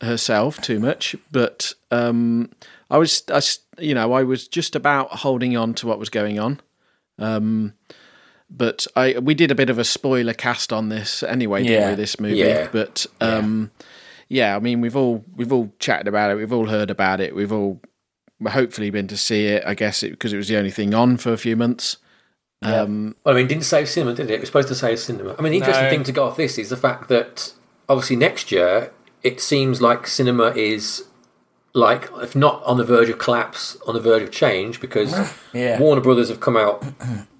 [SPEAKER 3] herself too much, but um, I was, I, you know, I was just about holding on to what was going on. Um, but I, we did a bit of a spoiler cast on this anyway, didn't
[SPEAKER 2] Yeah.
[SPEAKER 3] we? This movie,
[SPEAKER 1] Yeah.
[SPEAKER 3] but um, yeah, I mean, we've all we've all chatted about it, we've all heard about it, we've all hopefully been to see it. I guess because it, was the only thing on for a few months. Um,
[SPEAKER 1] Well, I mean, didn't save cinema, did it? It was supposed to save cinema. I mean, the interesting
[SPEAKER 2] No.
[SPEAKER 1] thing to go off this is the fact that obviously next year it seems like cinema is like, if not on the verge of collapse, on the verge of change because
[SPEAKER 2] Yeah.
[SPEAKER 1] Warner Brothers have come out,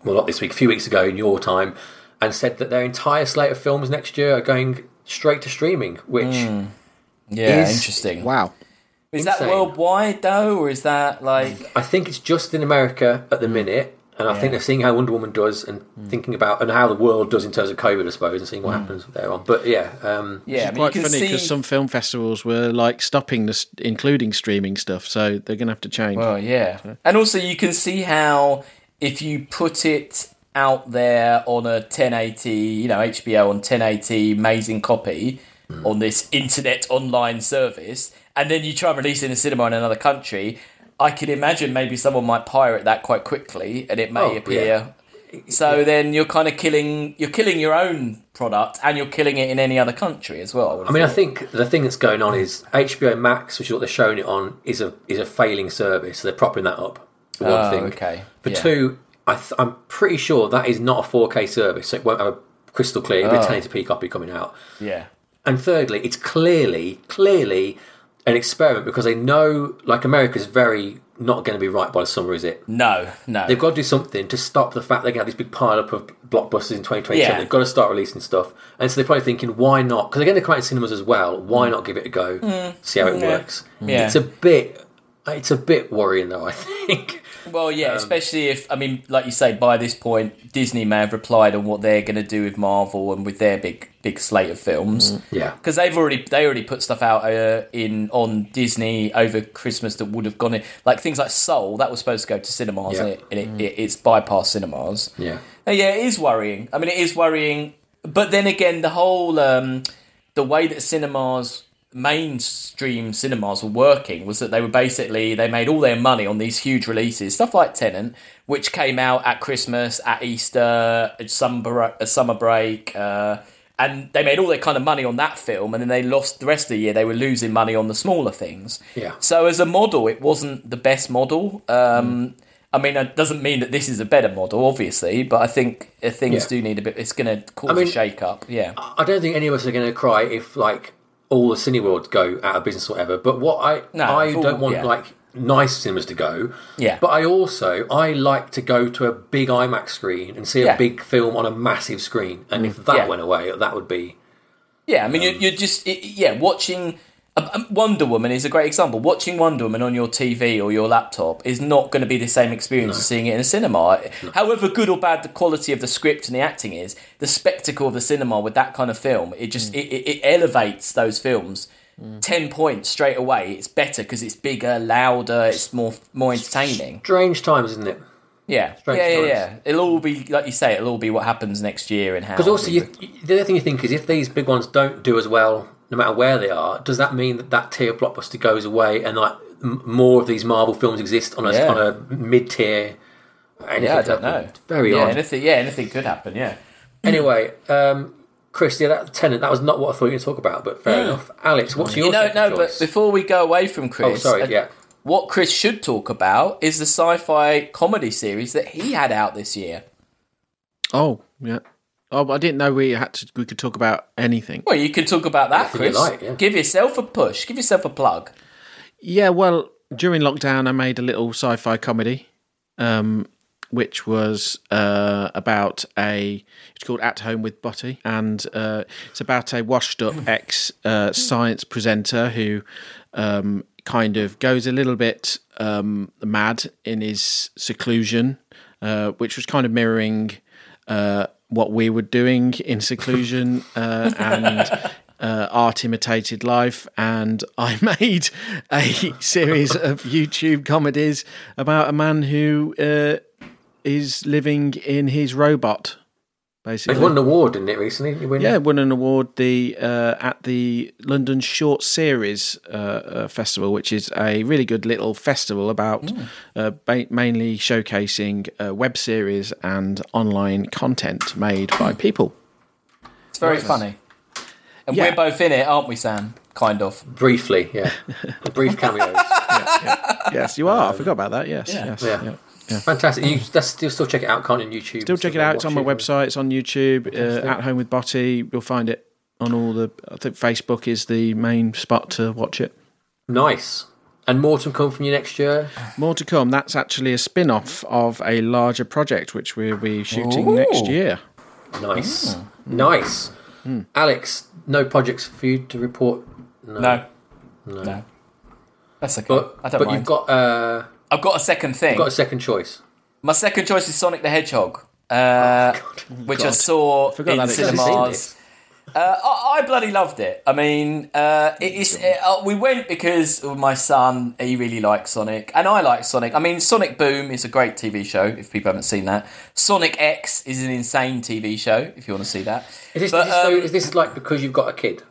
[SPEAKER 1] well, not this week, a few weeks ago in your time, and said that their entire slate of films next year are going straight to streaming, which
[SPEAKER 2] Yeah,
[SPEAKER 1] Is-
[SPEAKER 2] interesting.
[SPEAKER 3] Wow.
[SPEAKER 2] Is that worldwide though, or is that like?
[SPEAKER 1] I think it's just in America at the minute. And I think they're seeing how Wonder Woman does and thinking about and how the world does in terms of COVID, I suppose, and seeing what happens there on. But yeah, um,
[SPEAKER 2] Yeah, I mean,
[SPEAKER 3] Quite funny because
[SPEAKER 2] see.
[SPEAKER 3] some film festivals were like stopping this, including streaming stuff. So they're going to have to change.
[SPEAKER 2] Well, yeah, and also you can see how if you put it out there on a 1080, you know, HBO on 1080, amazing copy Mm. on this internet online service, and then you try and release it in a cinema in another country. I can imagine maybe someone might pirate that quite quickly, and it may
[SPEAKER 1] Oh,
[SPEAKER 2] appear. So then you're kind of killing you're killing your own product, and you're killing it in any other country as well. would
[SPEAKER 1] I mean, I think the thing that's going on is HBO Max, which is what they're showing it on, is a is a failing service. So they're propping that up. For one
[SPEAKER 2] Oh,
[SPEAKER 1] thing.
[SPEAKER 2] okay.
[SPEAKER 1] For
[SPEAKER 2] Yeah.
[SPEAKER 1] two, I th- I'm pretty sure that is not a 4K service, so it won't have a crystal clear. It'll be
[SPEAKER 2] Oh.
[SPEAKER 1] 1080p copy coming out.
[SPEAKER 2] yeah.
[SPEAKER 1] And thirdly, it's clearly, clearly an experiment because they know, like, America's very not going to be right by the summer, is it?
[SPEAKER 2] No, no.
[SPEAKER 1] They've got to do something to stop the fact they're going to have this big pile up of blockbusters in 2022.
[SPEAKER 2] Yeah.
[SPEAKER 1] They've got to start releasing stuff. And so they're probably thinking, why not? Because again, they're going to come out in cinemas as well. Why not give it a go? See how it
[SPEAKER 2] Mm. Yeah.
[SPEAKER 1] works.
[SPEAKER 2] Yeah.
[SPEAKER 1] It's a bit. It's a bit worrying, though. I think.
[SPEAKER 2] Well,
[SPEAKER 1] Um,
[SPEAKER 2] yeah, especially if I mean, like you say, by this point, Disney may have replied on what they're going to do with Marvel and with their big big slate of films.
[SPEAKER 1] Yeah.
[SPEAKER 2] Because they've already they already put stuff out uh, in on Disney over Christmas that would have gone in, like things like Soul that was supposed to go to cinemas
[SPEAKER 1] Yeah.
[SPEAKER 2] and, it, and it, it, it's bypassed cinemas.
[SPEAKER 1] Yeah.
[SPEAKER 2] Uh, yeah, it is worrying. I mean, it is worrying. But then again, the whole um, the way that cinemas mainstream cinemas were working was that they were basically they made all their money on these huge releases, stuff like Tenet, which came out at Christmas, at Easter, at summer a summer break. Uh, and they made all their kind of money on that film, and then they lost the rest of the year. They were losing money on the smaller things.
[SPEAKER 1] Yeah.
[SPEAKER 2] So as a model, it wasn't the best model. Um, I mean, it doesn't mean that this is a better model, obviously, but I think uh, things
[SPEAKER 1] Yeah.
[SPEAKER 2] do need a bit. It's going to cause
[SPEAKER 1] mean-
[SPEAKER 2] a shake up. Yeah.
[SPEAKER 1] I don't think any of us are going to cry if like all the Cineworlds go out of business or whatever. But what I
[SPEAKER 2] No,
[SPEAKER 1] I
[SPEAKER 2] all-
[SPEAKER 1] don't want
[SPEAKER 2] yeah.
[SPEAKER 1] like nice cinemas to go.
[SPEAKER 2] Yeah.
[SPEAKER 1] But I also I like to go to a big IMAX screen and see a
[SPEAKER 2] Yeah.
[SPEAKER 1] big film on a massive screen. And if that
[SPEAKER 2] Yeah.
[SPEAKER 1] went away, that would be
[SPEAKER 2] Yeah, I mean,
[SPEAKER 1] Um,
[SPEAKER 2] you're, you're just it, yeah watching. Wonder Woman is a great example. Watching Wonder Woman on your TV or your laptop is not going to be the same experience as seeing it in a cinema. However good or bad the quality of the script and the acting is, the spectacle of the cinema with that kind of film, it
[SPEAKER 1] Mm.
[SPEAKER 2] just it, it, it elevates those films. Ten points straight away. It's better because it's bigger, louder, it's more more entertaining.
[SPEAKER 1] strange times, isn't it?
[SPEAKER 2] Yeah,
[SPEAKER 1] Strange
[SPEAKER 2] yeah, yeah,
[SPEAKER 1] times.
[SPEAKER 2] yeah. It'll all be like you say. It'll all be what happens next year and how.
[SPEAKER 1] Because also, you, the other thing you think is if these big ones don't do as well, no matter where they are, does that mean that that tier of blockbuster goes away and like m- more of these Marvel films exist on a
[SPEAKER 2] Yeah.
[SPEAKER 1] on a mid tier?
[SPEAKER 2] yeah, I don't know.
[SPEAKER 1] Very
[SPEAKER 2] yeah,
[SPEAKER 1] odd.
[SPEAKER 2] anything. Yeah, anything could happen. Yeah.
[SPEAKER 1] Anyway, um, Chris, yeah, that Tenet that was not what I thought you were going to talk about, but fair enough. Alex, what's your
[SPEAKER 2] You know,
[SPEAKER 1] second
[SPEAKER 2] no, but before we go away from Chris,
[SPEAKER 1] Oh, sorry,
[SPEAKER 2] uh,
[SPEAKER 1] yeah.
[SPEAKER 2] what Chris should talk about is the sci-fi comedy series that he had out this year.
[SPEAKER 3] Oh, yeah. Oh, I didn't know we had to. We could talk about anything.
[SPEAKER 2] Well, you can talk about that,
[SPEAKER 1] Anything you
[SPEAKER 2] Chris.
[SPEAKER 1] like, yeah.
[SPEAKER 2] Give yourself a push. Give yourself a plug.
[SPEAKER 3] Yeah, well, during lockdown, I made a little sci-fi comedy, um, which was uh, about a. It's called At Home with Botty, and uh, it's about a washed-up ex uh, science presenter who um, kind of goes a little bit um, mad in his seclusion, uh, which was kind of mirroring. Uh, what we were doing in seclusion uh, and uh, art imitated life, and I made a series of YouTube comedies about a man who uh, is living in his robot,
[SPEAKER 1] He
[SPEAKER 3] basically.
[SPEAKER 1] won an award, didn't it, recently? He win-
[SPEAKER 3] yeah, won an award the uh, at the London Short Series uh, uh, Festival, which is a really good little festival about uh, ba- mainly showcasing uh, web series and online content made by people.
[SPEAKER 2] It's very funny, and
[SPEAKER 3] Yeah.
[SPEAKER 2] we're both in it, aren't we, Sam? Kind of.
[SPEAKER 1] Briefly, yeah. Brief cameos.
[SPEAKER 3] Yes, you are. I forgot about that. Yes, yes,
[SPEAKER 1] Yeah.
[SPEAKER 3] Yeah.
[SPEAKER 1] Fantastic. You that's still, still check it out, can't you, on YouTube?
[SPEAKER 3] Still check it out. It's on my website. It's on YouTube. Uh, at Home with Botty. You'll find it on all the. I think Facebook is the main spot to watch it.
[SPEAKER 1] Nice. And more to come from you next year?
[SPEAKER 3] More to come. That's actually a spin off of a larger project which we'll be shooting
[SPEAKER 2] Ooh.
[SPEAKER 3] next year.
[SPEAKER 1] Nice, nice. Alex, no projects for you to report. No,
[SPEAKER 2] No, no, that's okay.
[SPEAKER 1] but
[SPEAKER 2] I don't
[SPEAKER 1] but
[SPEAKER 2] mind.
[SPEAKER 1] you've got uh,
[SPEAKER 2] I've got a second thing.
[SPEAKER 1] I've got a second choice.
[SPEAKER 2] My second choice is Sonic the Hedgehog, uh, which I saw
[SPEAKER 3] forgot
[SPEAKER 2] in cinemas. Uh, I, I bloody loved it. I mean, uh, it is. It, uh, we went because of my son. He really likes Sonic, and I like Sonic. I mean, Sonic Boom is a great TV show. If people haven't seen that, Sonic X is an insane TV show. If you want to see that,
[SPEAKER 1] Is this,
[SPEAKER 2] But,
[SPEAKER 1] is, this so-
[SPEAKER 2] um,
[SPEAKER 1] is this like because you've got a kid?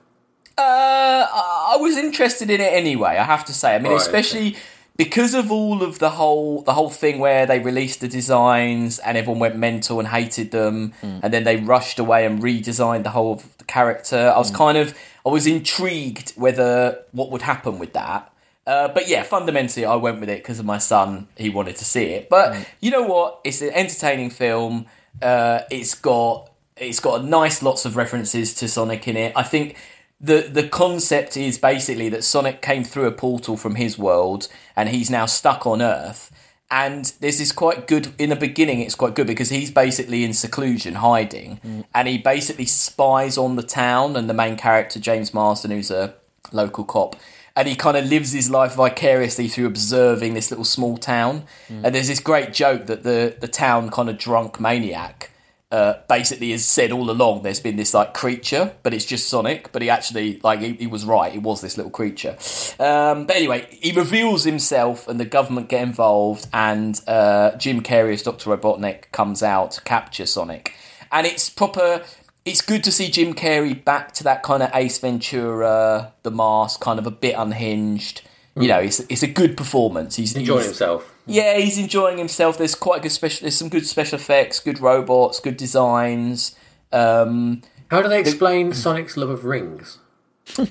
[SPEAKER 2] uh, I I was interested in it anyway. I have to say. I mean,
[SPEAKER 1] Right,
[SPEAKER 2] especially because of all of the whole the whole thing where they released the designs and everyone went mental and hated them, and then they rushed away and redesigned the whole of the character. I was kind of I was intrigued whether what would happen with that. Uh, but yeah, fundamentally, I went with it because of my son. He wanted to see it. But you know what? It's an entertaining film. Uh, it's got it's got nice lots of references to Sonic in it. I think the the concept is basically that Sonic came through a portal from his world and he's now stuck on Earth. And this is quite good in the beginning. It's quite good because he's basically in seclusion, hiding, mm. and he basically spies on the town and the main character James Marsden, who's a local cop, and he kind of lives his life vicariously through observing this little small town. Mm. And there's this great joke that the the town kind of drunk maniac uh, basically has said all along there's been this like creature, but it's just Sonic. But he actually like he, he was right; it was this little creature. Um, but anyway, he reveals himself, and the government get involved, and uh, Jim Carrey as Doctor Robotnik comes out to capture Sonic, and it's proper. It's good to see Jim Carrey back to that kind of Ace Ventura, The Mask, kind of a bit unhinged. You know, it's it's a good performance. He's
[SPEAKER 1] Enjoying
[SPEAKER 2] he's-
[SPEAKER 1] himself.
[SPEAKER 2] Yeah, he's enjoying himself. There's quite good special. There's some good special effects, good robots, good designs. Um,
[SPEAKER 1] How do they explain Sonic's love of rings?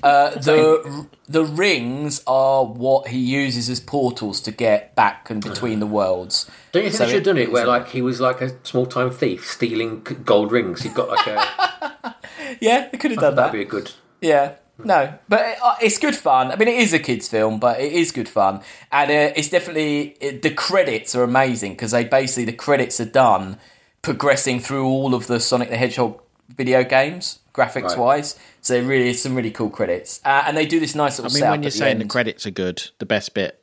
[SPEAKER 2] uh, the the rings are what he uses as portals to get back and between the worlds.
[SPEAKER 1] Don't you think
[SPEAKER 2] So
[SPEAKER 1] they should have done it where like he was like a small time thief stealing gold rings? He'd got like a
[SPEAKER 2] Yeah, they could have done that.
[SPEAKER 1] That'd
[SPEAKER 2] that.
[SPEAKER 1] be a good.
[SPEAKER 2] Yeah. No, but it, uh, it's good fun. I mean, it is a kids' film, but it is good fun, and uh, it's definitely it, the credits are amazing because they basically the credits are done progressing through all of the Sonic the Hedgehog video games, graphics
[SPEAKER 1] Right.
[SPEAKER 2] wise. So it really is some really cool credits, uh, and they do this nice little.
[SPEAKER 3] I mean,
[SPEAKER 2] setup
[SPEAKER 3] when you're
[SPEAKER 2] at the
[SPEAKER 3] saying the credits are good, the best bit.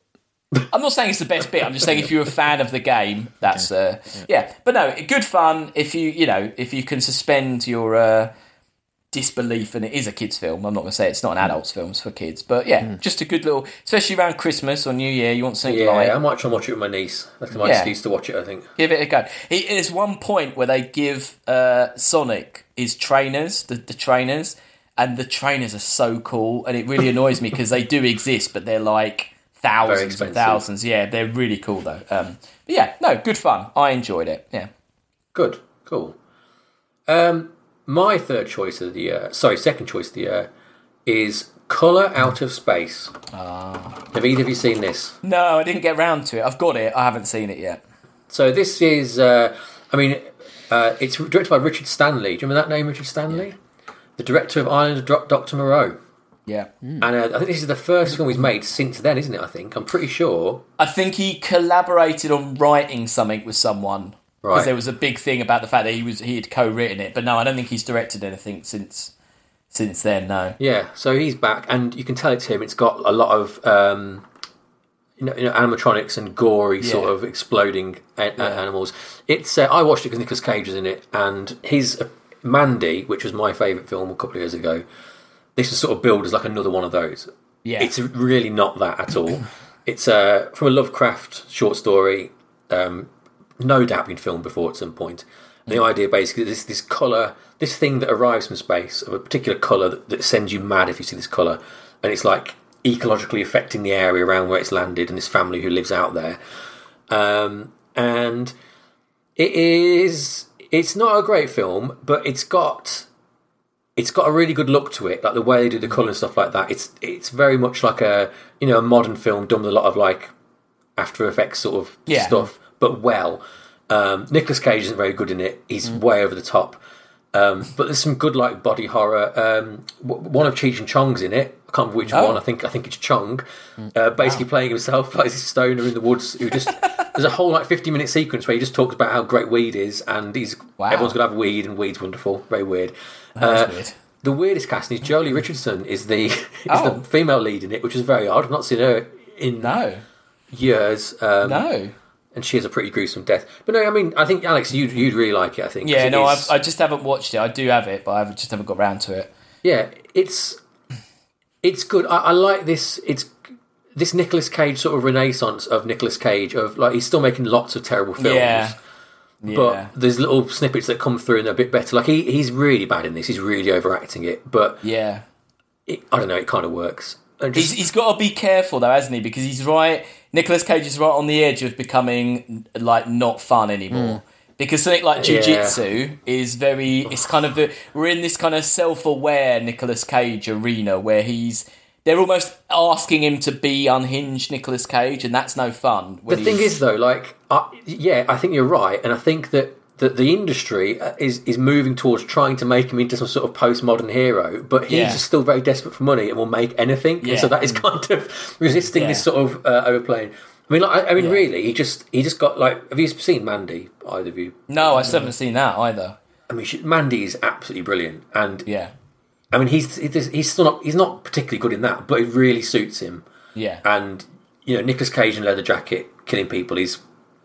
[SPEAKER 2] I'm not saying it's the best bit. I'm just saying if you're a fan of the game, that's uh, yeah. But no, good fun if you you know if you can suspend your uh, disbelief and it is a kids film. I'm not going to say it's not an adults film; it's for kids. But yeah, just a good little, especially around Christmas or New Year. You want something
[SPEAKER 1] Yeah,
[SPEAKER 2] light.
[SPEAKER 1] I might try and watch it with my niece. That's my
[SPEAKER 2] Yeah.
[SPEAKER 1] excuse to watch it. I think.
[SPEAKER 2] Give it a go. It, there's one point where they give uh, Sonic his trainers, the, the trainers, and the trainers are so cool, and it really annoys me because they do exist, but they're like thousands and thousands. Yeah, they're really cool though. Um, but yeah, no, good fun. I enjoyed it. Yeah.
[SPEAKER 1] Good, cool. Um, my third choice of the year, sorry, second choice of the year, is Color Out of Space.
[SPEAKER 2] Ah.
[SPEAKER 1] Have either of you seen this?
[SPEAKER 2] No, I didn't get round to it. I've got it. I haven't seen it yet.
[SPEAKER 1] So this is, uh, I mean, uh, it's directed by Richard Stanley. Do you remember that name, Richard Stanley? The director of Island of Dr. Moreau.
[SPEAKER 2] Yeah.
[SPEAKER 1] And uh, I think this is the first film he's made since then, isn't it? I think I'm pretty sure.
[SPEAKER 2] I think he collaborated on writing something with someone because
[SPEAKER 1] Right.
[SPEAKER 2] there was a big thing about the fact that he was he had co-written it. But no, I don't think he's directed anything since since then. No.
[SPEAKER 1] Yeah, so he's back, and you can tell it's him. It's got a lot of um, you, know, you know animatronics and gory sort of exploding a- a- animals. It's uh, I watched it because Nicolas Cage was in it, and his uh, Mandy, which was my favourite film a couple of years ago. This was sort of billed as like another one of those.
[SPEAKER 2] Yeah.
[SPEAKER 1] It's really not that at all. It's uh, from a Lovecraft short story, um, no doubt been filmed before at some point. And the idea basically is this this color, this thing that arrives from space of a particular color that, that sends you mad if you see this color, and it's like ecologically affecting the area around where it's landed and this family who lives out there. Um, and it is it's not a great film, but it's got it's got a really good look to it, like the way they do the colour and stuff like that. It's it's very much like a you know a modern film done with a lot of like After Effects sort of
[SPEAKER 2] Yeah.
[SPEAKER 1] stuff, but well. Um, Nicolas Cage isn't very good in it. He's way over the top. Um, but there's some good like body horror. Um, w- one of Cheech and Chong's in it. I can't remember which
[SPEAKER 2] Oh.
[SPEAKER 1] one. I think I think it's Chong, uh, basically playing himself like this stoner in the woods who just there's a whole like 50 minute sequence where he just talks about how great weed is, and he's
[SPEAKER 2] Wow.
[SPEAKER 1] everyone's gonna have weed, and weed's wonderful. Very weird. Uh,
[SPEAKER 2] weird.
[SPEAKER 1] The weirdest casting is Joely Richardson is the is
[SPEAKER 2] Oh.
[SPEAKER 1] the female lead in it, which is very odd. I've not seen her in
[SPEAKER 2] No,
[SPEAKER 1] years. Um,
[SPEAKER 2] no.
[SPEAKER 1] And she has a pretty gruesome death. But no, I mean, I think Alex, you'd you'd really like it. I think.
[SPEAKER 2] Yeah, no,
[SPEAKER 1] is-
[SPEAKER 2] I've, I just haven't watched it. I do have it, but I just haven't got round to it.
[SPEAKER 1] yeah, it's it's good. I, I like this. It's this Nicolas Cage sort of renaissance of Nicolas Cage of like he's still making lots of terrible films.
[SPEAKER 2] Yeah. Yeah.
[SPEAKER 1] But there's little snippets that come through and they're a bit better. Like he, he's really bad in this. He's really overacting it. But
[SPEAKER 2] yeah.
[SPEAKER 1] it, I don't know. It kind of works. And
[SPEAKER 2] He's, he's got to be careful though, hasn't he? Because he's right. Nicolas Cage is right on the edge of becoming like not fun anymore. Hmm. Because something like
[SPEAKER 1] Yeah.
[SPEAKER 2] jujitsu is very. It's kind of the, we're in this kind of self-aware Nicolas Cage arena where he's. They're almost asking him to be unhinged Nicolas Cage, and that's no fun.
[SPEAKER 1] the thing is, though, like, I yeah, I think you're right, and I think that. That the industry uh, is is moving towards trying to make him into some sort of postmodern hero, but he's
[SPEAKER 2] Yeah.
[SPEAKER 1] just still very desperate for money and will make anything.
[SPEAKER 2] Yeah.
[SPEAKER 1] And so that is kind of resisting this sort of uh, overplaying. I mean, like, I, I mean,
[SPEAKER 2] Yeah.
[SPEAKER 1] really, he just he just got like. Have you seen Mandy? Either of you?
[SPEAKER 2] no, I still haven't seen that either.
[SPEAKER 1] I mean, she, Mandy is absolutely brilliant, and
[SPEAKER 2] Yeah,
[SPEAKER 1] I mean, he's he's he's still not he's not particularly good in that, but it really suits him.
[SPEAKER 2] yeah,
[SPEAKER 1] And you know, Nicolas Cage in leather jacket killing people is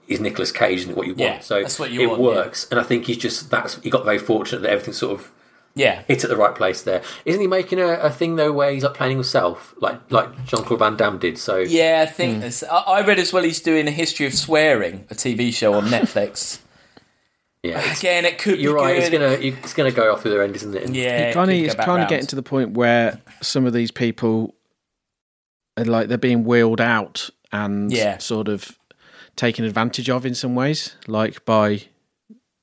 [SPEAKER 1] is Nicolas Cage and what you
[SPEAKER 2] Yeah,
[SPEAKER 1] want. So
[SPEAKER 2] that's what you
[SPEAKER 1] it
[SPEAKER 2] want, yeah.
[SPEAKER 1] works, and I think he's just that's he got very fortunate that everything sort of
[SPEAKER 2] yeah.
[SPEAKER 1] hit at the right place there. Isn't he making a, a thing though where he's like playing himself, like like Jean Claude Van Damme did? So
[SPEAKER 2] Yeah, I think hmm. this. I, I read as well. He's doing a history of swearing, a TV show on Netflix.
[SPEAKER 1] yeah, it's-
[SPEAKER 2] Again, it could
[SPEAKER 1] you're
[SPEAKER 2] be
[SPEAKER 1] right.
[SPEAKER 2] good.
[SPEAKER 1] It's gonna it's gonna go off the other end, isn't it? And
[SPEAKER 2] Yeah,
[SPEAKER 3] It kind of
[SPEAKER 2] could
[SPEAKER 3] it's
[SPEAKER 2] go back
[SPEAKER 3] kind of getting to the point where some of these people are like they're being wheeled out and
[SPEAKER 2] Yeah.
[SPEAKER 3] sort of taken advantage of in some ways, like by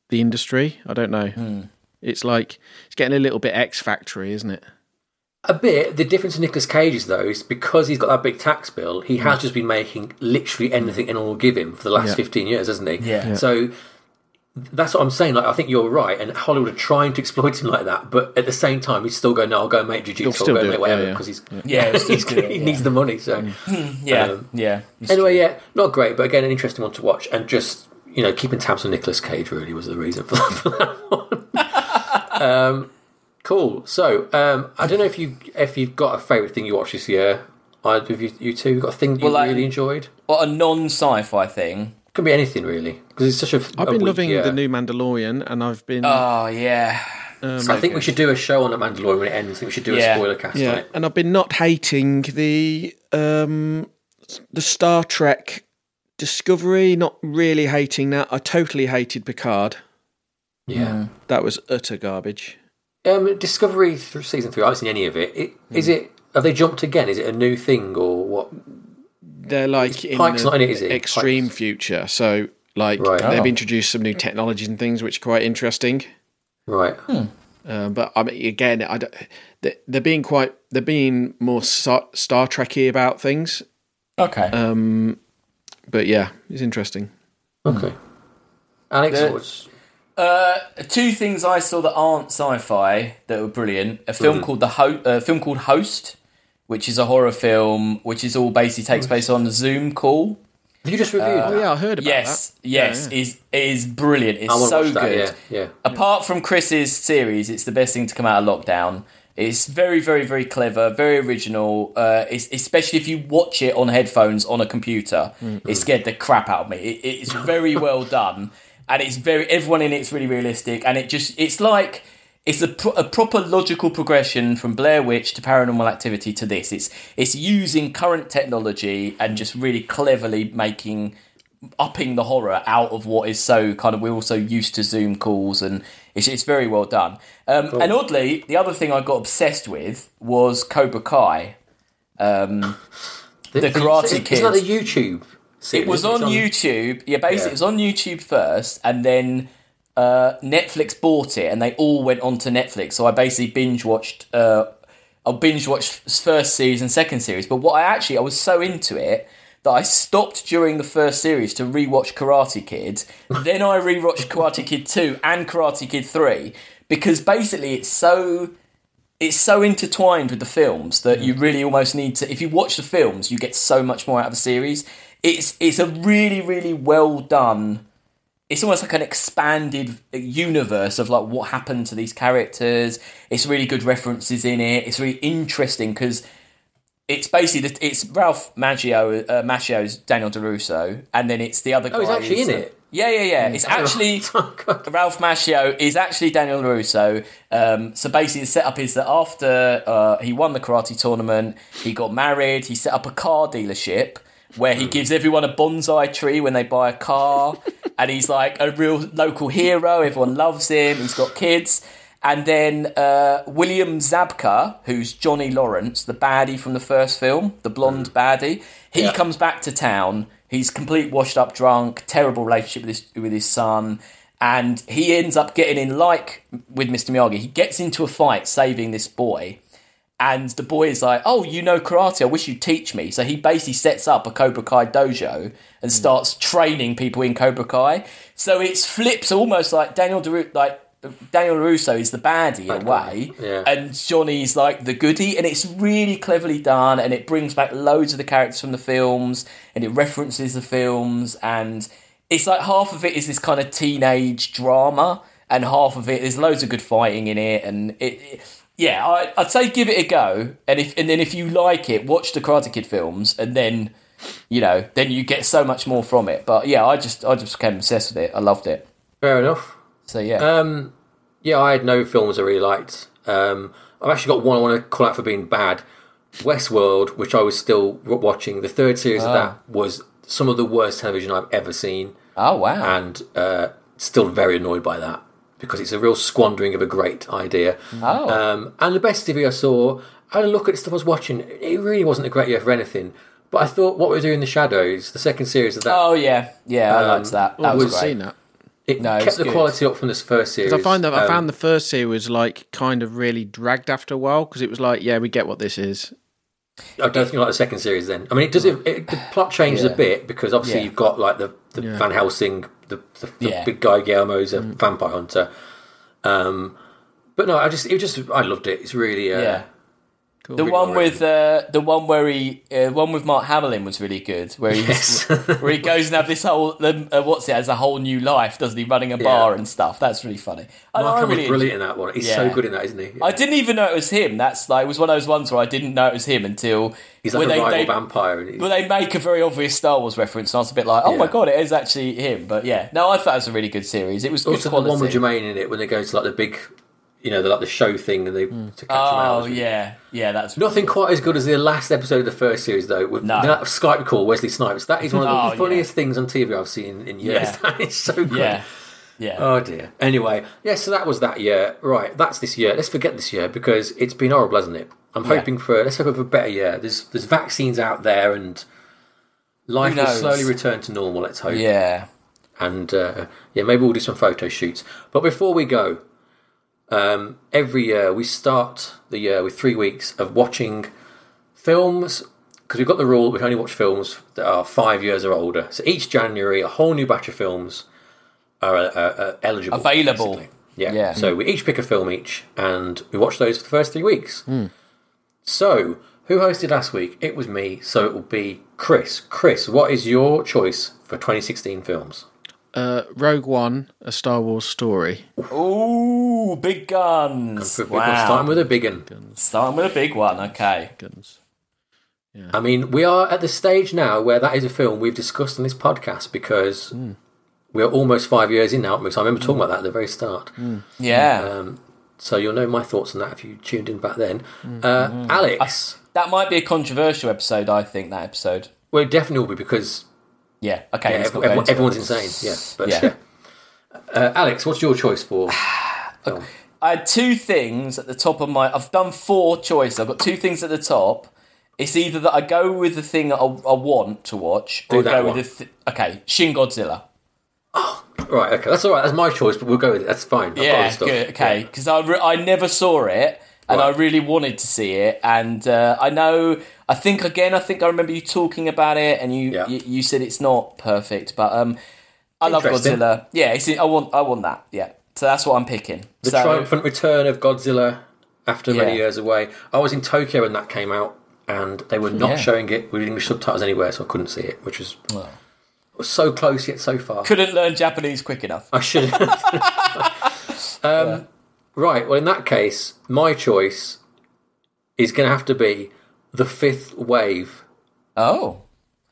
[SPEAKER 3] the industry. I don't know.
[SPEAKER 2] Hmm.
[SPEAKER 3] It's like it's getting a little bit X Factory, isn't it?
[SPEAKER 1] A bit. The difference in Nicolas Cage's though is because he's got that big tax bill, he has just been making literally anything anyone will give him for the last
[SPEAKER 3] Yeah.
[SPEAKER 1] fifteen years, hasn't he?
[SPEAKER 2] Yeah. Yeah.
[SPEAKER 1] So that's what I'm saying. Like I think you're right, and Hollywood are trying to exploit him like that, but at the same time, he's still going, "No, I'll go and make
[SPEAKER 3] He'll
[SPEAKER 1] jiu-jitsu, I'll go
[SPEAKER 3] do
[SPEAKER 1] make whatever,"
[SPEAKER 3] yeah, yeah.
[SPEAKER 1] because he's
[SPEAKER 2] Yeah, he'll
[SPEAKER 1] he's,
[SPEAKER 2] do it,
[SPEAKER 1] he
[SPEAKER 2] yeah.
[SPEAKER 1] needs the money. So
[SPEAKER 2] Yeah,
[SPEAKER 1] Um,
[SPEAKER 2] yeah.
[SPEAKER 1] anyway,
[SPEAKER 2] true.
[SPEAKER 1] yeah, not great, but again, an interesting one to watch, and just you know, keeping tabs on Nicolas Cage really was the reason for that, for that one. um, cool. So um, I don't know if you if you've got a favourite thing you watched this year. Either of you, you two, got a thing that you
[SPEAKER 2] Well, like-
[SPEAKER 1] really enjoyed?
[SPEAKER 2] What a non-sci-fi thing.
[SPEAKER 1] Could be anything really, because it's such a.
[SPEAKER 3] I've
[SPEAKER 1] a
[SPEAKER 3] been
[SPEAKER 1] weak
[SPEAKER 3] loving
[SPEAKER 1] year.
[SPEAKER 3] the new Mandalorian, and I've been
[SPEAKER 2] Oh yeah,
[SPEAKER 3] um,
[SPEAKER 1] I think we should do a show on the Mandalorian when it ends. I think we should do
[SPEAKER 2] Yeah.
[SPEAKER 1] a spoiler cast on
[SPEAKER 3] yeah,
[SPEAKER 1] it.
[SPEAKER 3] and I've been not hating the um the Star Trek Discovery. Not really hating that. I totally hated Picard.
[SPEAKER 1] Yeah.
[SPEAKER 3] That was utter garbage.
[SPEAKER 1] Um, Discovery through season three. I haven't seen any of it. it Is
[SPEAKER 3] Hmm.
[SPEAKER 1] it? Have they jumped again? Is it a new thing or what?
[SPEAKER 3] They're like in
[SPEAKER 1] Pike's
[SPEAKER 3] the
[SPEAKER 1] not in it, is
[SPEAKER 3] extreme
[SPEAKER 1] Pike's-
[SPEAKER 3] future. So like
[SPEAKER 1] Right.
[SPEAKER 3] they've
[SPEAKER 2] Oh.
[SPEAKER 3] introduced some new technologies and things which are quite interesting.
[SPEAKER 1] Right.
[SPEAKER 3] Uh, but I mean, again, I don't, they- they're being quite they're being more Star, Star Trekky about things.
[SPEAKER 2] okay.
[SPEAKER 3] Um, but yeah, it's interesting.
[SPEAKER 1] Okay. Alex,
[SPEAKER 2] The-
[SPEAKER 1] what's-
[SPEAKER 2] Uh, two things I saw that aren't sci-fi that were brilliant. A film called the Ho- a film called Host, which is a horror film, which is all basically takes place on a Zoom call.
[SPEAKER 1] have you just reviewed
[SPEAKER 3] Oh
[SPEAKER 1] that?
[SPEAKER 3] yeah, I heard about
[SPEAKER 2] Yes,
[SPEAKER 3] that.
[SPEAKER 2] yes,
[SPEAKER 3] Yeah, yeah.
[SPEAKER 2] is is brilliant. It's
[SPEAKER 1] I want to
[SPEAKER 2] so
[SPEAKER 1] watch that.
[SPEAKER 2] good.
[SPEAKER 1] Yeah, yeah.
[SPEAKER 2] Apart from Chris's series, it's the best thing to come out of lockdown. It's very, very, very clever, very original. Uh, it's, especially if you watch it on headphones on a computer, it scared the crap out of me. It, it's very well done, and it's very everyone in it's really realistic, and it just it's like it's a, pro- a proper logical progression from Blair Witch to Paranormal Activity to this. It's it's using current technology and just really cleverly making upping the horror out of what is so kind of we're also used to Zoom calls and it's, it's very well done. Um, And oddly, the other thing I got obsessed with was Cobra Kai. Um, The Karate
[SPEAKER 1] Isn't
[SPEAKER 2] Kid.
[SPEAKER 1] that the YouTube? Series?
[SPEAKER 2] it was
[SPEAKER 1] It's
[SPEAKER 2] on YouTube. Yeah, basically
[SPEAKER 1] Yeah.
[SPEAKER 2] it was on YouTube first, and then uh, Netflix bought it, and they all went onto Netflix. So I basically binge watched. Uh, I binge watched first series and second series. But what I actually I was so into it that I stopped during the first series to rewatch Karate Kid. then I rewatched Karate Kid two and Karate Kid three because basically it's so it's so intertwined with the films that you really almost need to if you watch the films you get so much more out of the series it's it's a really really well done. It's almost like an expanded universe of like what happened to these characters. It's really good references in it. It's really interesting because it's basically the, it's Ralph Macchio, uh, Macchio's Daniel LaRusso, and then it's the other guy.
[SPEAKER 1] Oh, he's actually in
[SPEAKER 2] uh,
[SPEAKER 1] it?
[SPEAKER 2] Yeah, yeah, yeah. It's actually
[SPEAKER 1] Oh,
[SPEAKER 2] Ralph Macchio is actually Daniel Russo. Um, so basically, the setup is that after uh, he won the karate tournament, he got married. He set up a car dealership where he gives everyone a bonsai tree when they buy a car, and he's like a real local hero. Everyone loves him. He's got kids. And then uh, William Zabka, who's Johnny Lawrence, the baddie from the first film, the blonde baddie, he
[SPEAKER 1] Yeah.
[SPEAKER 2] comes back to town. He's complete washed up drunk, terrible relationship with his with his son, and he ends up getting in like with Mr. Miyagi. He gets into a fight saving this boy, and the boy is like, "Oh, you know karate? I wish you'd teach me." So he basically sets up a Cobra Kai dojo and hmm. starts training people in Cobra Kai. So it's flips almost like Daniel Deru- like Daniel Russo is the baddie in a way,
[SPEAKER 1] yeah.
[SPEAKER 2] and Johnny's like the goodie, and it's really cleverly done, and it brings back loads of the characters from the films, and it references the films, and it's like half of it is this kind of teenage drama, and half of it there's loads of good fighting in it, and it. it yeah, I, I'd say give it a go, and if and then if you like it, watch the Karate Kid films, and then you know then you get so much more from it. But yeah, I just I just became obsessed with it. I loved it.
[SPEAKER 1] Fair enough.
[SPEAKER 2] So yeah,
[SPEAKER 1] Um, yeah, I had no films I really liked. Um, I've actually got one I want to call out for being bad. Westworld, which I was still watching. The third series of that was some of the worst television I've ever seen,
[SPEAKER 2] oh wow,
[SPEAKER 1] and uh, still very annoyed by that because it's a real squandering of a great idea.
[SPEAKER 2] oh
[SPEAKER 1] Um, and the best TV I saw, I had a look at stuff I was watching. It really wasn't a great year for anything. But I thought what we were doing in the shadows, the second series of that,
[SPEAKER 2] oh yeah, yeah, I liked that. That
[SPEAKER 3] I've
[SPEAKER 2] was
[SPEAKER 3] never
[SPEAKER 2] great.
[SPEAKER 3] seen that.
[SPEAKER 1] it
[SPEAKER 2] no,
[SPEAKER 1] kept
[SPEAKER 2] it's
[SPEAKER 1] the
[SPEAKER 2] good.
[SPEAKER 1] quality up from this first series.
[SPEAKER 3] I find that I
[SPEAKER 1] Um,
[SPEAKER 3] found the first series like kind of really dragged after a while because it was like, yeah, we get what this is.
[SPEAKER 1] I don't think I like the second series. Then I mean, it does. It, it, the plot changes
[SPEAKER 2] Yeah.
[SPEAKER 1] a bit because obviously
[SPEAKER 2] Yeah.
[SPEAKER 1] you've got like the, the
[SPEAKER 3] Yeah.
[SPEAKER 1] Van Helsing, the, the, the
[SPEAKER 2] Yeah.
[SPEAKER 1] big guy Guillermo's a vampire hunter. Um, but no, I just it just I loved it. It's really uh,
[SPEAKER 2] Yeah.
[SPEAKER 3] Cool.
[SPEAKER 2] The one with uh, the one where he, uh, one with Mark Hamill was really good. Where he
[SPEAKER 1] Yes.
[SPEAKER 2] where he goes and have this whole, the, uh, what's it, has a whole new life, doesn't he? Running a bar and stuff. That's really funny.
[SPEAKER 1] Mark Hamill's
[SPEAKER 2] really,
[SPEAKER 1] brilliant in that one. He's so good in that, isn't he?
[SPEAKER 2] I didn't even know it was him. That's like it was one of those ones where I didn't know it was him until
[SPEAKER 1] He's like a
[SPEAKER 2] they,
[SPEAKER 1] rival
[SPEAKER 2] they,
[SPEAKER 1] vampire. And
[SPEAKER 2] well, they make a very obvious Star Wars reference, and I was a bit like, "Oh my god, it is actually him." But yeah, no, I thought it was a really good series. It was good
[SPEAKER 1] also, the one with Jermaine in it when they go to like the big, you know, the, like the show thing and they to catch him out.
[SPEAKER 2] oh yeah, yeah, that's
[SPEAKER 1] Nothing quite as good as the last episode of the first series, though. With
[SPEAKER 2] No.
[SPEAKER 1] that Skype call, Wesley Snipes. That is one of the
[SPEAKER 2] Oh, yeah.
[SPEAKER 1] funniest things on TV I've seen in years.
[SPEAKER 2] Yeah.
[SPEAKER 1] That is so good.
[SPEAKER 2] Yeah, yeah.
[SPEAKER 1] Oh dear. Anyway, yeah, so that was that year. Right, that's this year. Let's forget this year because it's been horrible, hasn't it? I'm
[SPEAKER 2] Yeah.
[SPEAKER 1] hoping for let's hope for a better year. There's there's vaccines out there and life will slowly return to normal. Let's hope.
[SPEAKER 2] yeah.
[SPEAKER 1] And uh, yeah, maybe we'll do some photo shoots. But before we go, um, every year we start the year with three weeks of watching films because we've got the rule we can only watch films that are five years or older. So each January, a whole new batch of films are, uh, uh, eligible,
[SPEAKER 2] Available.
[SPEAKER 1] basically. Yeah.
[SPEAKER 2] Yeah.
[SPEAKER 1] So we each pick a film each, and we watch those for the first three weeks. So who hosted last week? It was me. So it will be Chris. Chris, what is your choice for 2016 films?
[SPEAKER 3] Uh, Rogue One, a Star Wars story.
[SPEAKER 2] Ooh, big guns!
[SPEAKER 1] We're
[SPEAKER 2] Wow.
[SPEAKER 1] starting with a big one.
[SPEAKER 2] Starting with a big one. Okay.
[SPEAKER 3] Guns. Yeah.
[SPEAKER 1] I mean, we are at the stage now where that is a film we've discussed on this podcast because we're almost five years in now. Because I remember talking about that at the very start.
[SPEAKER 2] Yeah.
[SPEAKER 1] Um, so you'll know my thoughts on that if you tuned in back then. Uh, Alex,
[SPEAKER 2] that might be a controversial episode. I think that episode.
[SPEAKER 1] well, it definitely will be because
[SPEAKER 2] Yeah. Okay.
[SPEAKER 1] yeah,
[SPEAKER 2] let's
[SPEAKER 1] ev-
[SPEAKER 2] not go
[SPEAKER 1] everyone,
[SPEAKER 2] into it.
[SPEAKER 1] everyone's insane. Yeah, but
[SPEAKER 2] Yeah.
[SPEAKER 1] yeah. Uh, Alex, what's your choice for? film?
[SPEAKER 2] I had two things at the top of my. I've done four choices. I've got two things at the top. It's either that I go with the thing I, I want to watch, or go
[SPEAKER 1] one.
[SPEAKER 2] with the. Th- okay, Shin Godzilla.
[SPEAKER 1] Oh, right, okay, that's all right. That's my choice, but we'll go with it. That's fine. I've
[SPEAKER 2] Yeah, good. Okay, because I, re- I never saw it, and
[SPEAKER 1] Right.
[SPEAKER 2] I really wanted to see it, and uh, I know. I think again. I think I remember you talking about it, and you
[SPEAKER 1] Yeah.
[SPEAKER 2] you, you said it's not perfect, but um, I love Godzilla. Yeah, it's, I want I want that. Yeah, so that's what I'm picking.
[SPEAKER 1] The
[SPEAKER 2] so,
[SPEAKER 1] triumphant return of Godzilla after many
[SPEAKER 2] Yeah.
[SPEAKER 1] years away. I was in Tokyo when that came out, and they were not
[SPEAKER 2] Yeah.
[SPEAKER 1] showing it with English subtitles anywhere, so I couldn't see it, which was, so close yet so far.
[SPEAKER 2] Couldn't learn Japanese quick enough.
[SPEAKER 1] I should have. um, Right, well, in that case, my choice is going to have to be The Fifth Wave.
[SPEAKER 2] Oh.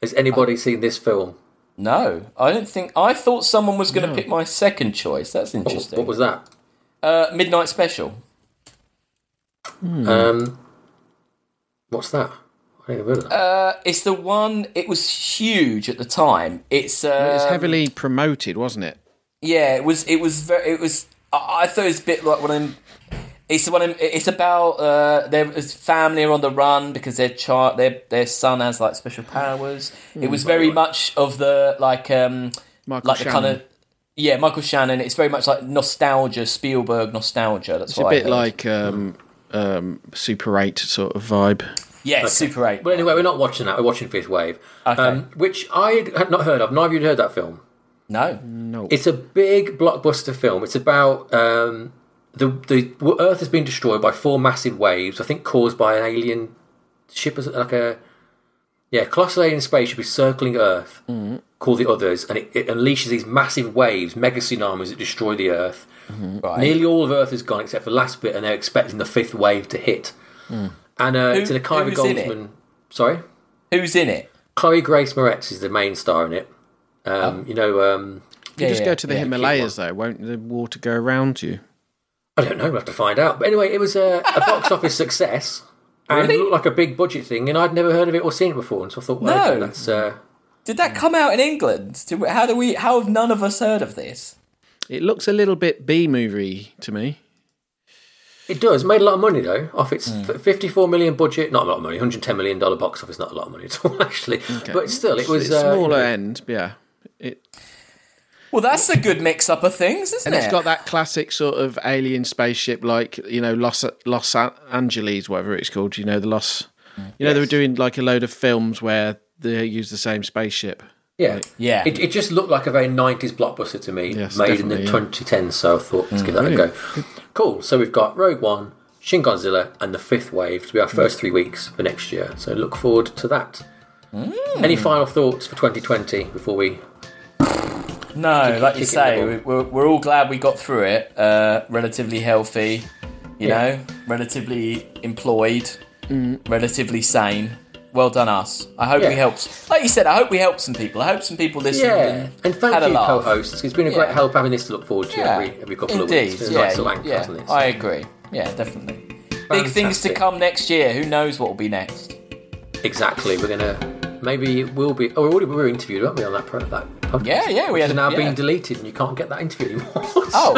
[SPEAKER 1] Has anybody seen this film?
[SPEAKER 2] No, I don't think. I thought someone was going to pick my second choice. That's
[SPEAKER 1] What,
[SPEAKER 2] interesting.
[SPEAKER 1] what was that?
[SPEAKER 2] uh, Midnight Special.
[SPEAKER 1] Um, what's that? I ain't heard of.
[SPEAKER 2] Uh, it's the one. It was huge at the time. It's uh,
[SPEAKER 3] It's heavily promoted, wasn't it?
[SPEAKER 2] yeah. It was. It was very. It was. I, I thought it was a bit like one of them. It's the one. of It's about uh, their family are on the run because their child, their their son has like special powers. it was very much of the like um
[SPEAKER 3] Michael
[SPEAKER 2] like the kind of yeah Michael Shannon. It's very much like nostalgia, Spielberg nostalgia. That's
[SPEAKER 3] It's a
[SPEAKER 2] what I
[SPEAKER 3] bit
[SPEAKER 2] heard.
[SPEAKER 3] like um, um, Super 8 sort of vibe.
[SPEAKER 2] yeah, Super Eight.
[SPEAKER 1] But anyway, we're not watching that. We're watching Fifth Wave,
[SPEAKER 2] Okay.
[SPEAKER 1] um, which I had not heard of. Neither of you had heard that film.
[SPEAKER 2] No, no.
[SPEAKER 1] It's a big blockbuster film. It's about um, the the Earth has been destroyed by four massive waves. I think caused by an alien ship, like a yeah, colossal alien spaceship is circling Earth, called the Others, and it, it unleashes these massive waves, mega tsunamis that destroy the Earth.
[SPEAKER 2] right.
[SPEAKER 1] Nearly all of Earth is gone except for the last bit, and they're expecting the fifth wave to hit. And uh, it's an Akiva
[SPEAKER 2] who's in it?
[SPEAKER 1] Goldsman. Sorry,
[SPEAKER 2] Who's in it?
[SPEAKER 1] Chloe Grace Moretz is the main star in it. Um, You know, um,
[SPEAKER 3] If you
[SPEAKER 2] Yeah,
[SPEAKER 3] just
[SPEAKER 2] yeah,
[SPEAKER 3] go to the
[SPEAKER 2] yeah,
[SPEAKER 3] Himalayas, though, won't the water go around you?
[SPEAKER 1] I don't know. We'll have to find out. But anyway, it was a, a box office success. And
[SPEAKER 2] Really?
[SPEAKER 1] it looked like a big budget thing, and I'd never heard of it or seen it before. And so I thought, well,
[SPEAKER 2] No.
[SPEAKER 1] okay, that's uh,
[SPEAKER 2] Did that come out in England? How do we? How have none of us heard of this?
[SPEAKER 3] It looks a little bit B movie to me.
[SPEAKER 1] it does made a lot of money though. Off its
[SPEAKER 2] Hmm.
[SPEAKER 1] f- 54 million budget, not a lot of money. 110 million dollar box office, not a lot of money at all, actually. But still, it was
[SPEAKER 3] it's
[SPEAKER 1] uh,
[SPEAKER 3] smaller end, yeah. It,
[SPEAKER 2] Well, that's a good mix-up of things, isn't
[SPEAKER 3] and
[SPEAKER 2] it?
[SPEAKER 3] And it's got that classic sort of alien spaceship, like you know Los Los Angeles, whatever it's called. You know the Los. You know they were doing like a load of films where they use the same spaceship.
[SPEAKER 1] Yeah,
[SPEAKER 2] Yeah.
[SPEAKER 1] It, it just looked like a very '90s blockbuster to me,
[SPEAKER 3] Yes,
[SPEAKER 1] made in the
[SPEAKER 3] definitely,
[SPEAKER 1] 2010s. So I thought, let's give that a mm, go. Cool. So we've got Rogue One, Shin Godzilla, and the Fifth Wave to be our first three weeks for next year. So look forward to that. Mm. Any final thoughts for 2020 before we?
[SPEAKER 2] No, like you
[SPEAKER 1] kick in
[SPEAKER 2] say, we- we're, we're all glad we got through it. Uh, relatively healthy, you
[SPEAKER 1] Yeah.
[SPEAKER 2] know, relatively employed, relatively sane. Well done, us. I hope
[SPEAKER 1] Yeah.
[SPEAKER 2] we helped. Like you said, I hope we helped some people. I hope some people listened.
[SPEAKER 1] Yeah,
[SPEAKER 2] and,
[SPEAKER 1] and thank
[SPEAKER 2] had a
[SPEAKER 1] you, co-hosts. It's been a great
[SPEAKER 2] Yeah.
[SPEAKER 1] help having this to look forward to every every couple of weeks.
[SPEAKER 2] Yeah,
[SPEAKER 1] nice anchor,
[SPEAKER 2] yeah. I agree. Yeah, definitely. Big things to come next year. Who knows what will be next?
[SPEAKER 1] Exactly. We're gonna maybe we'll be. Oh, we already were interviewed, weren't we, on that that podcast?
[SPEAKER 2] Yeah, yeah, we
[SPEAKER 1] Which
[SPEAKER 2] had
[SPEAKER 1] now
[SPEAKER 2] yeah.
[SPEAKER 1] being deleted, and you can't get that interview anymore.
[SPEAKER 2] Oh,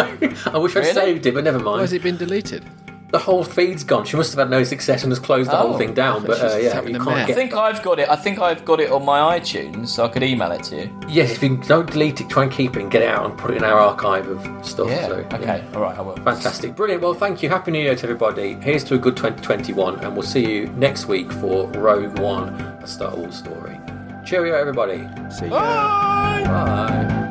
[SPEAKER 1] I wish I
[SPEAKER 2] really?
[SPEAKER 1] saved it, but never mind.
[SPEAKER 3] Why has it been deleted?
[SPEAKER 1] The whole feed's gone. She must have had no success and has closed the
[SPEAKER 2] Oh.
[SPEAKER 1] whole thing down. But uh, yeah, you can't
[SPEAKER 3] mare.
[SPEAKER 2] I
[SPEAKER 1] get.
[SPEAKER 2] think I've got it. I think I've got it on my iTunes, so I could email it to you.
[SPEAKER 1] Yes, if you don't delete it, try and keep it and get it out and put it in our archive of stuff.
[SPEAKER 2] Yeah.
[SPEAKER 1] So,
[SPEAKER 2] okay. All right. I will.
[SPEAKER 1] Fantastic. Brilliant. Well, thank you. Happy New Year to everybody. Here's to a good 2021, and we'll see you next week for Rogue One, a Star Wars story. Cheerio, everybody.
[SPEAKER 3] See you.
[SPEAKER 1] Bye.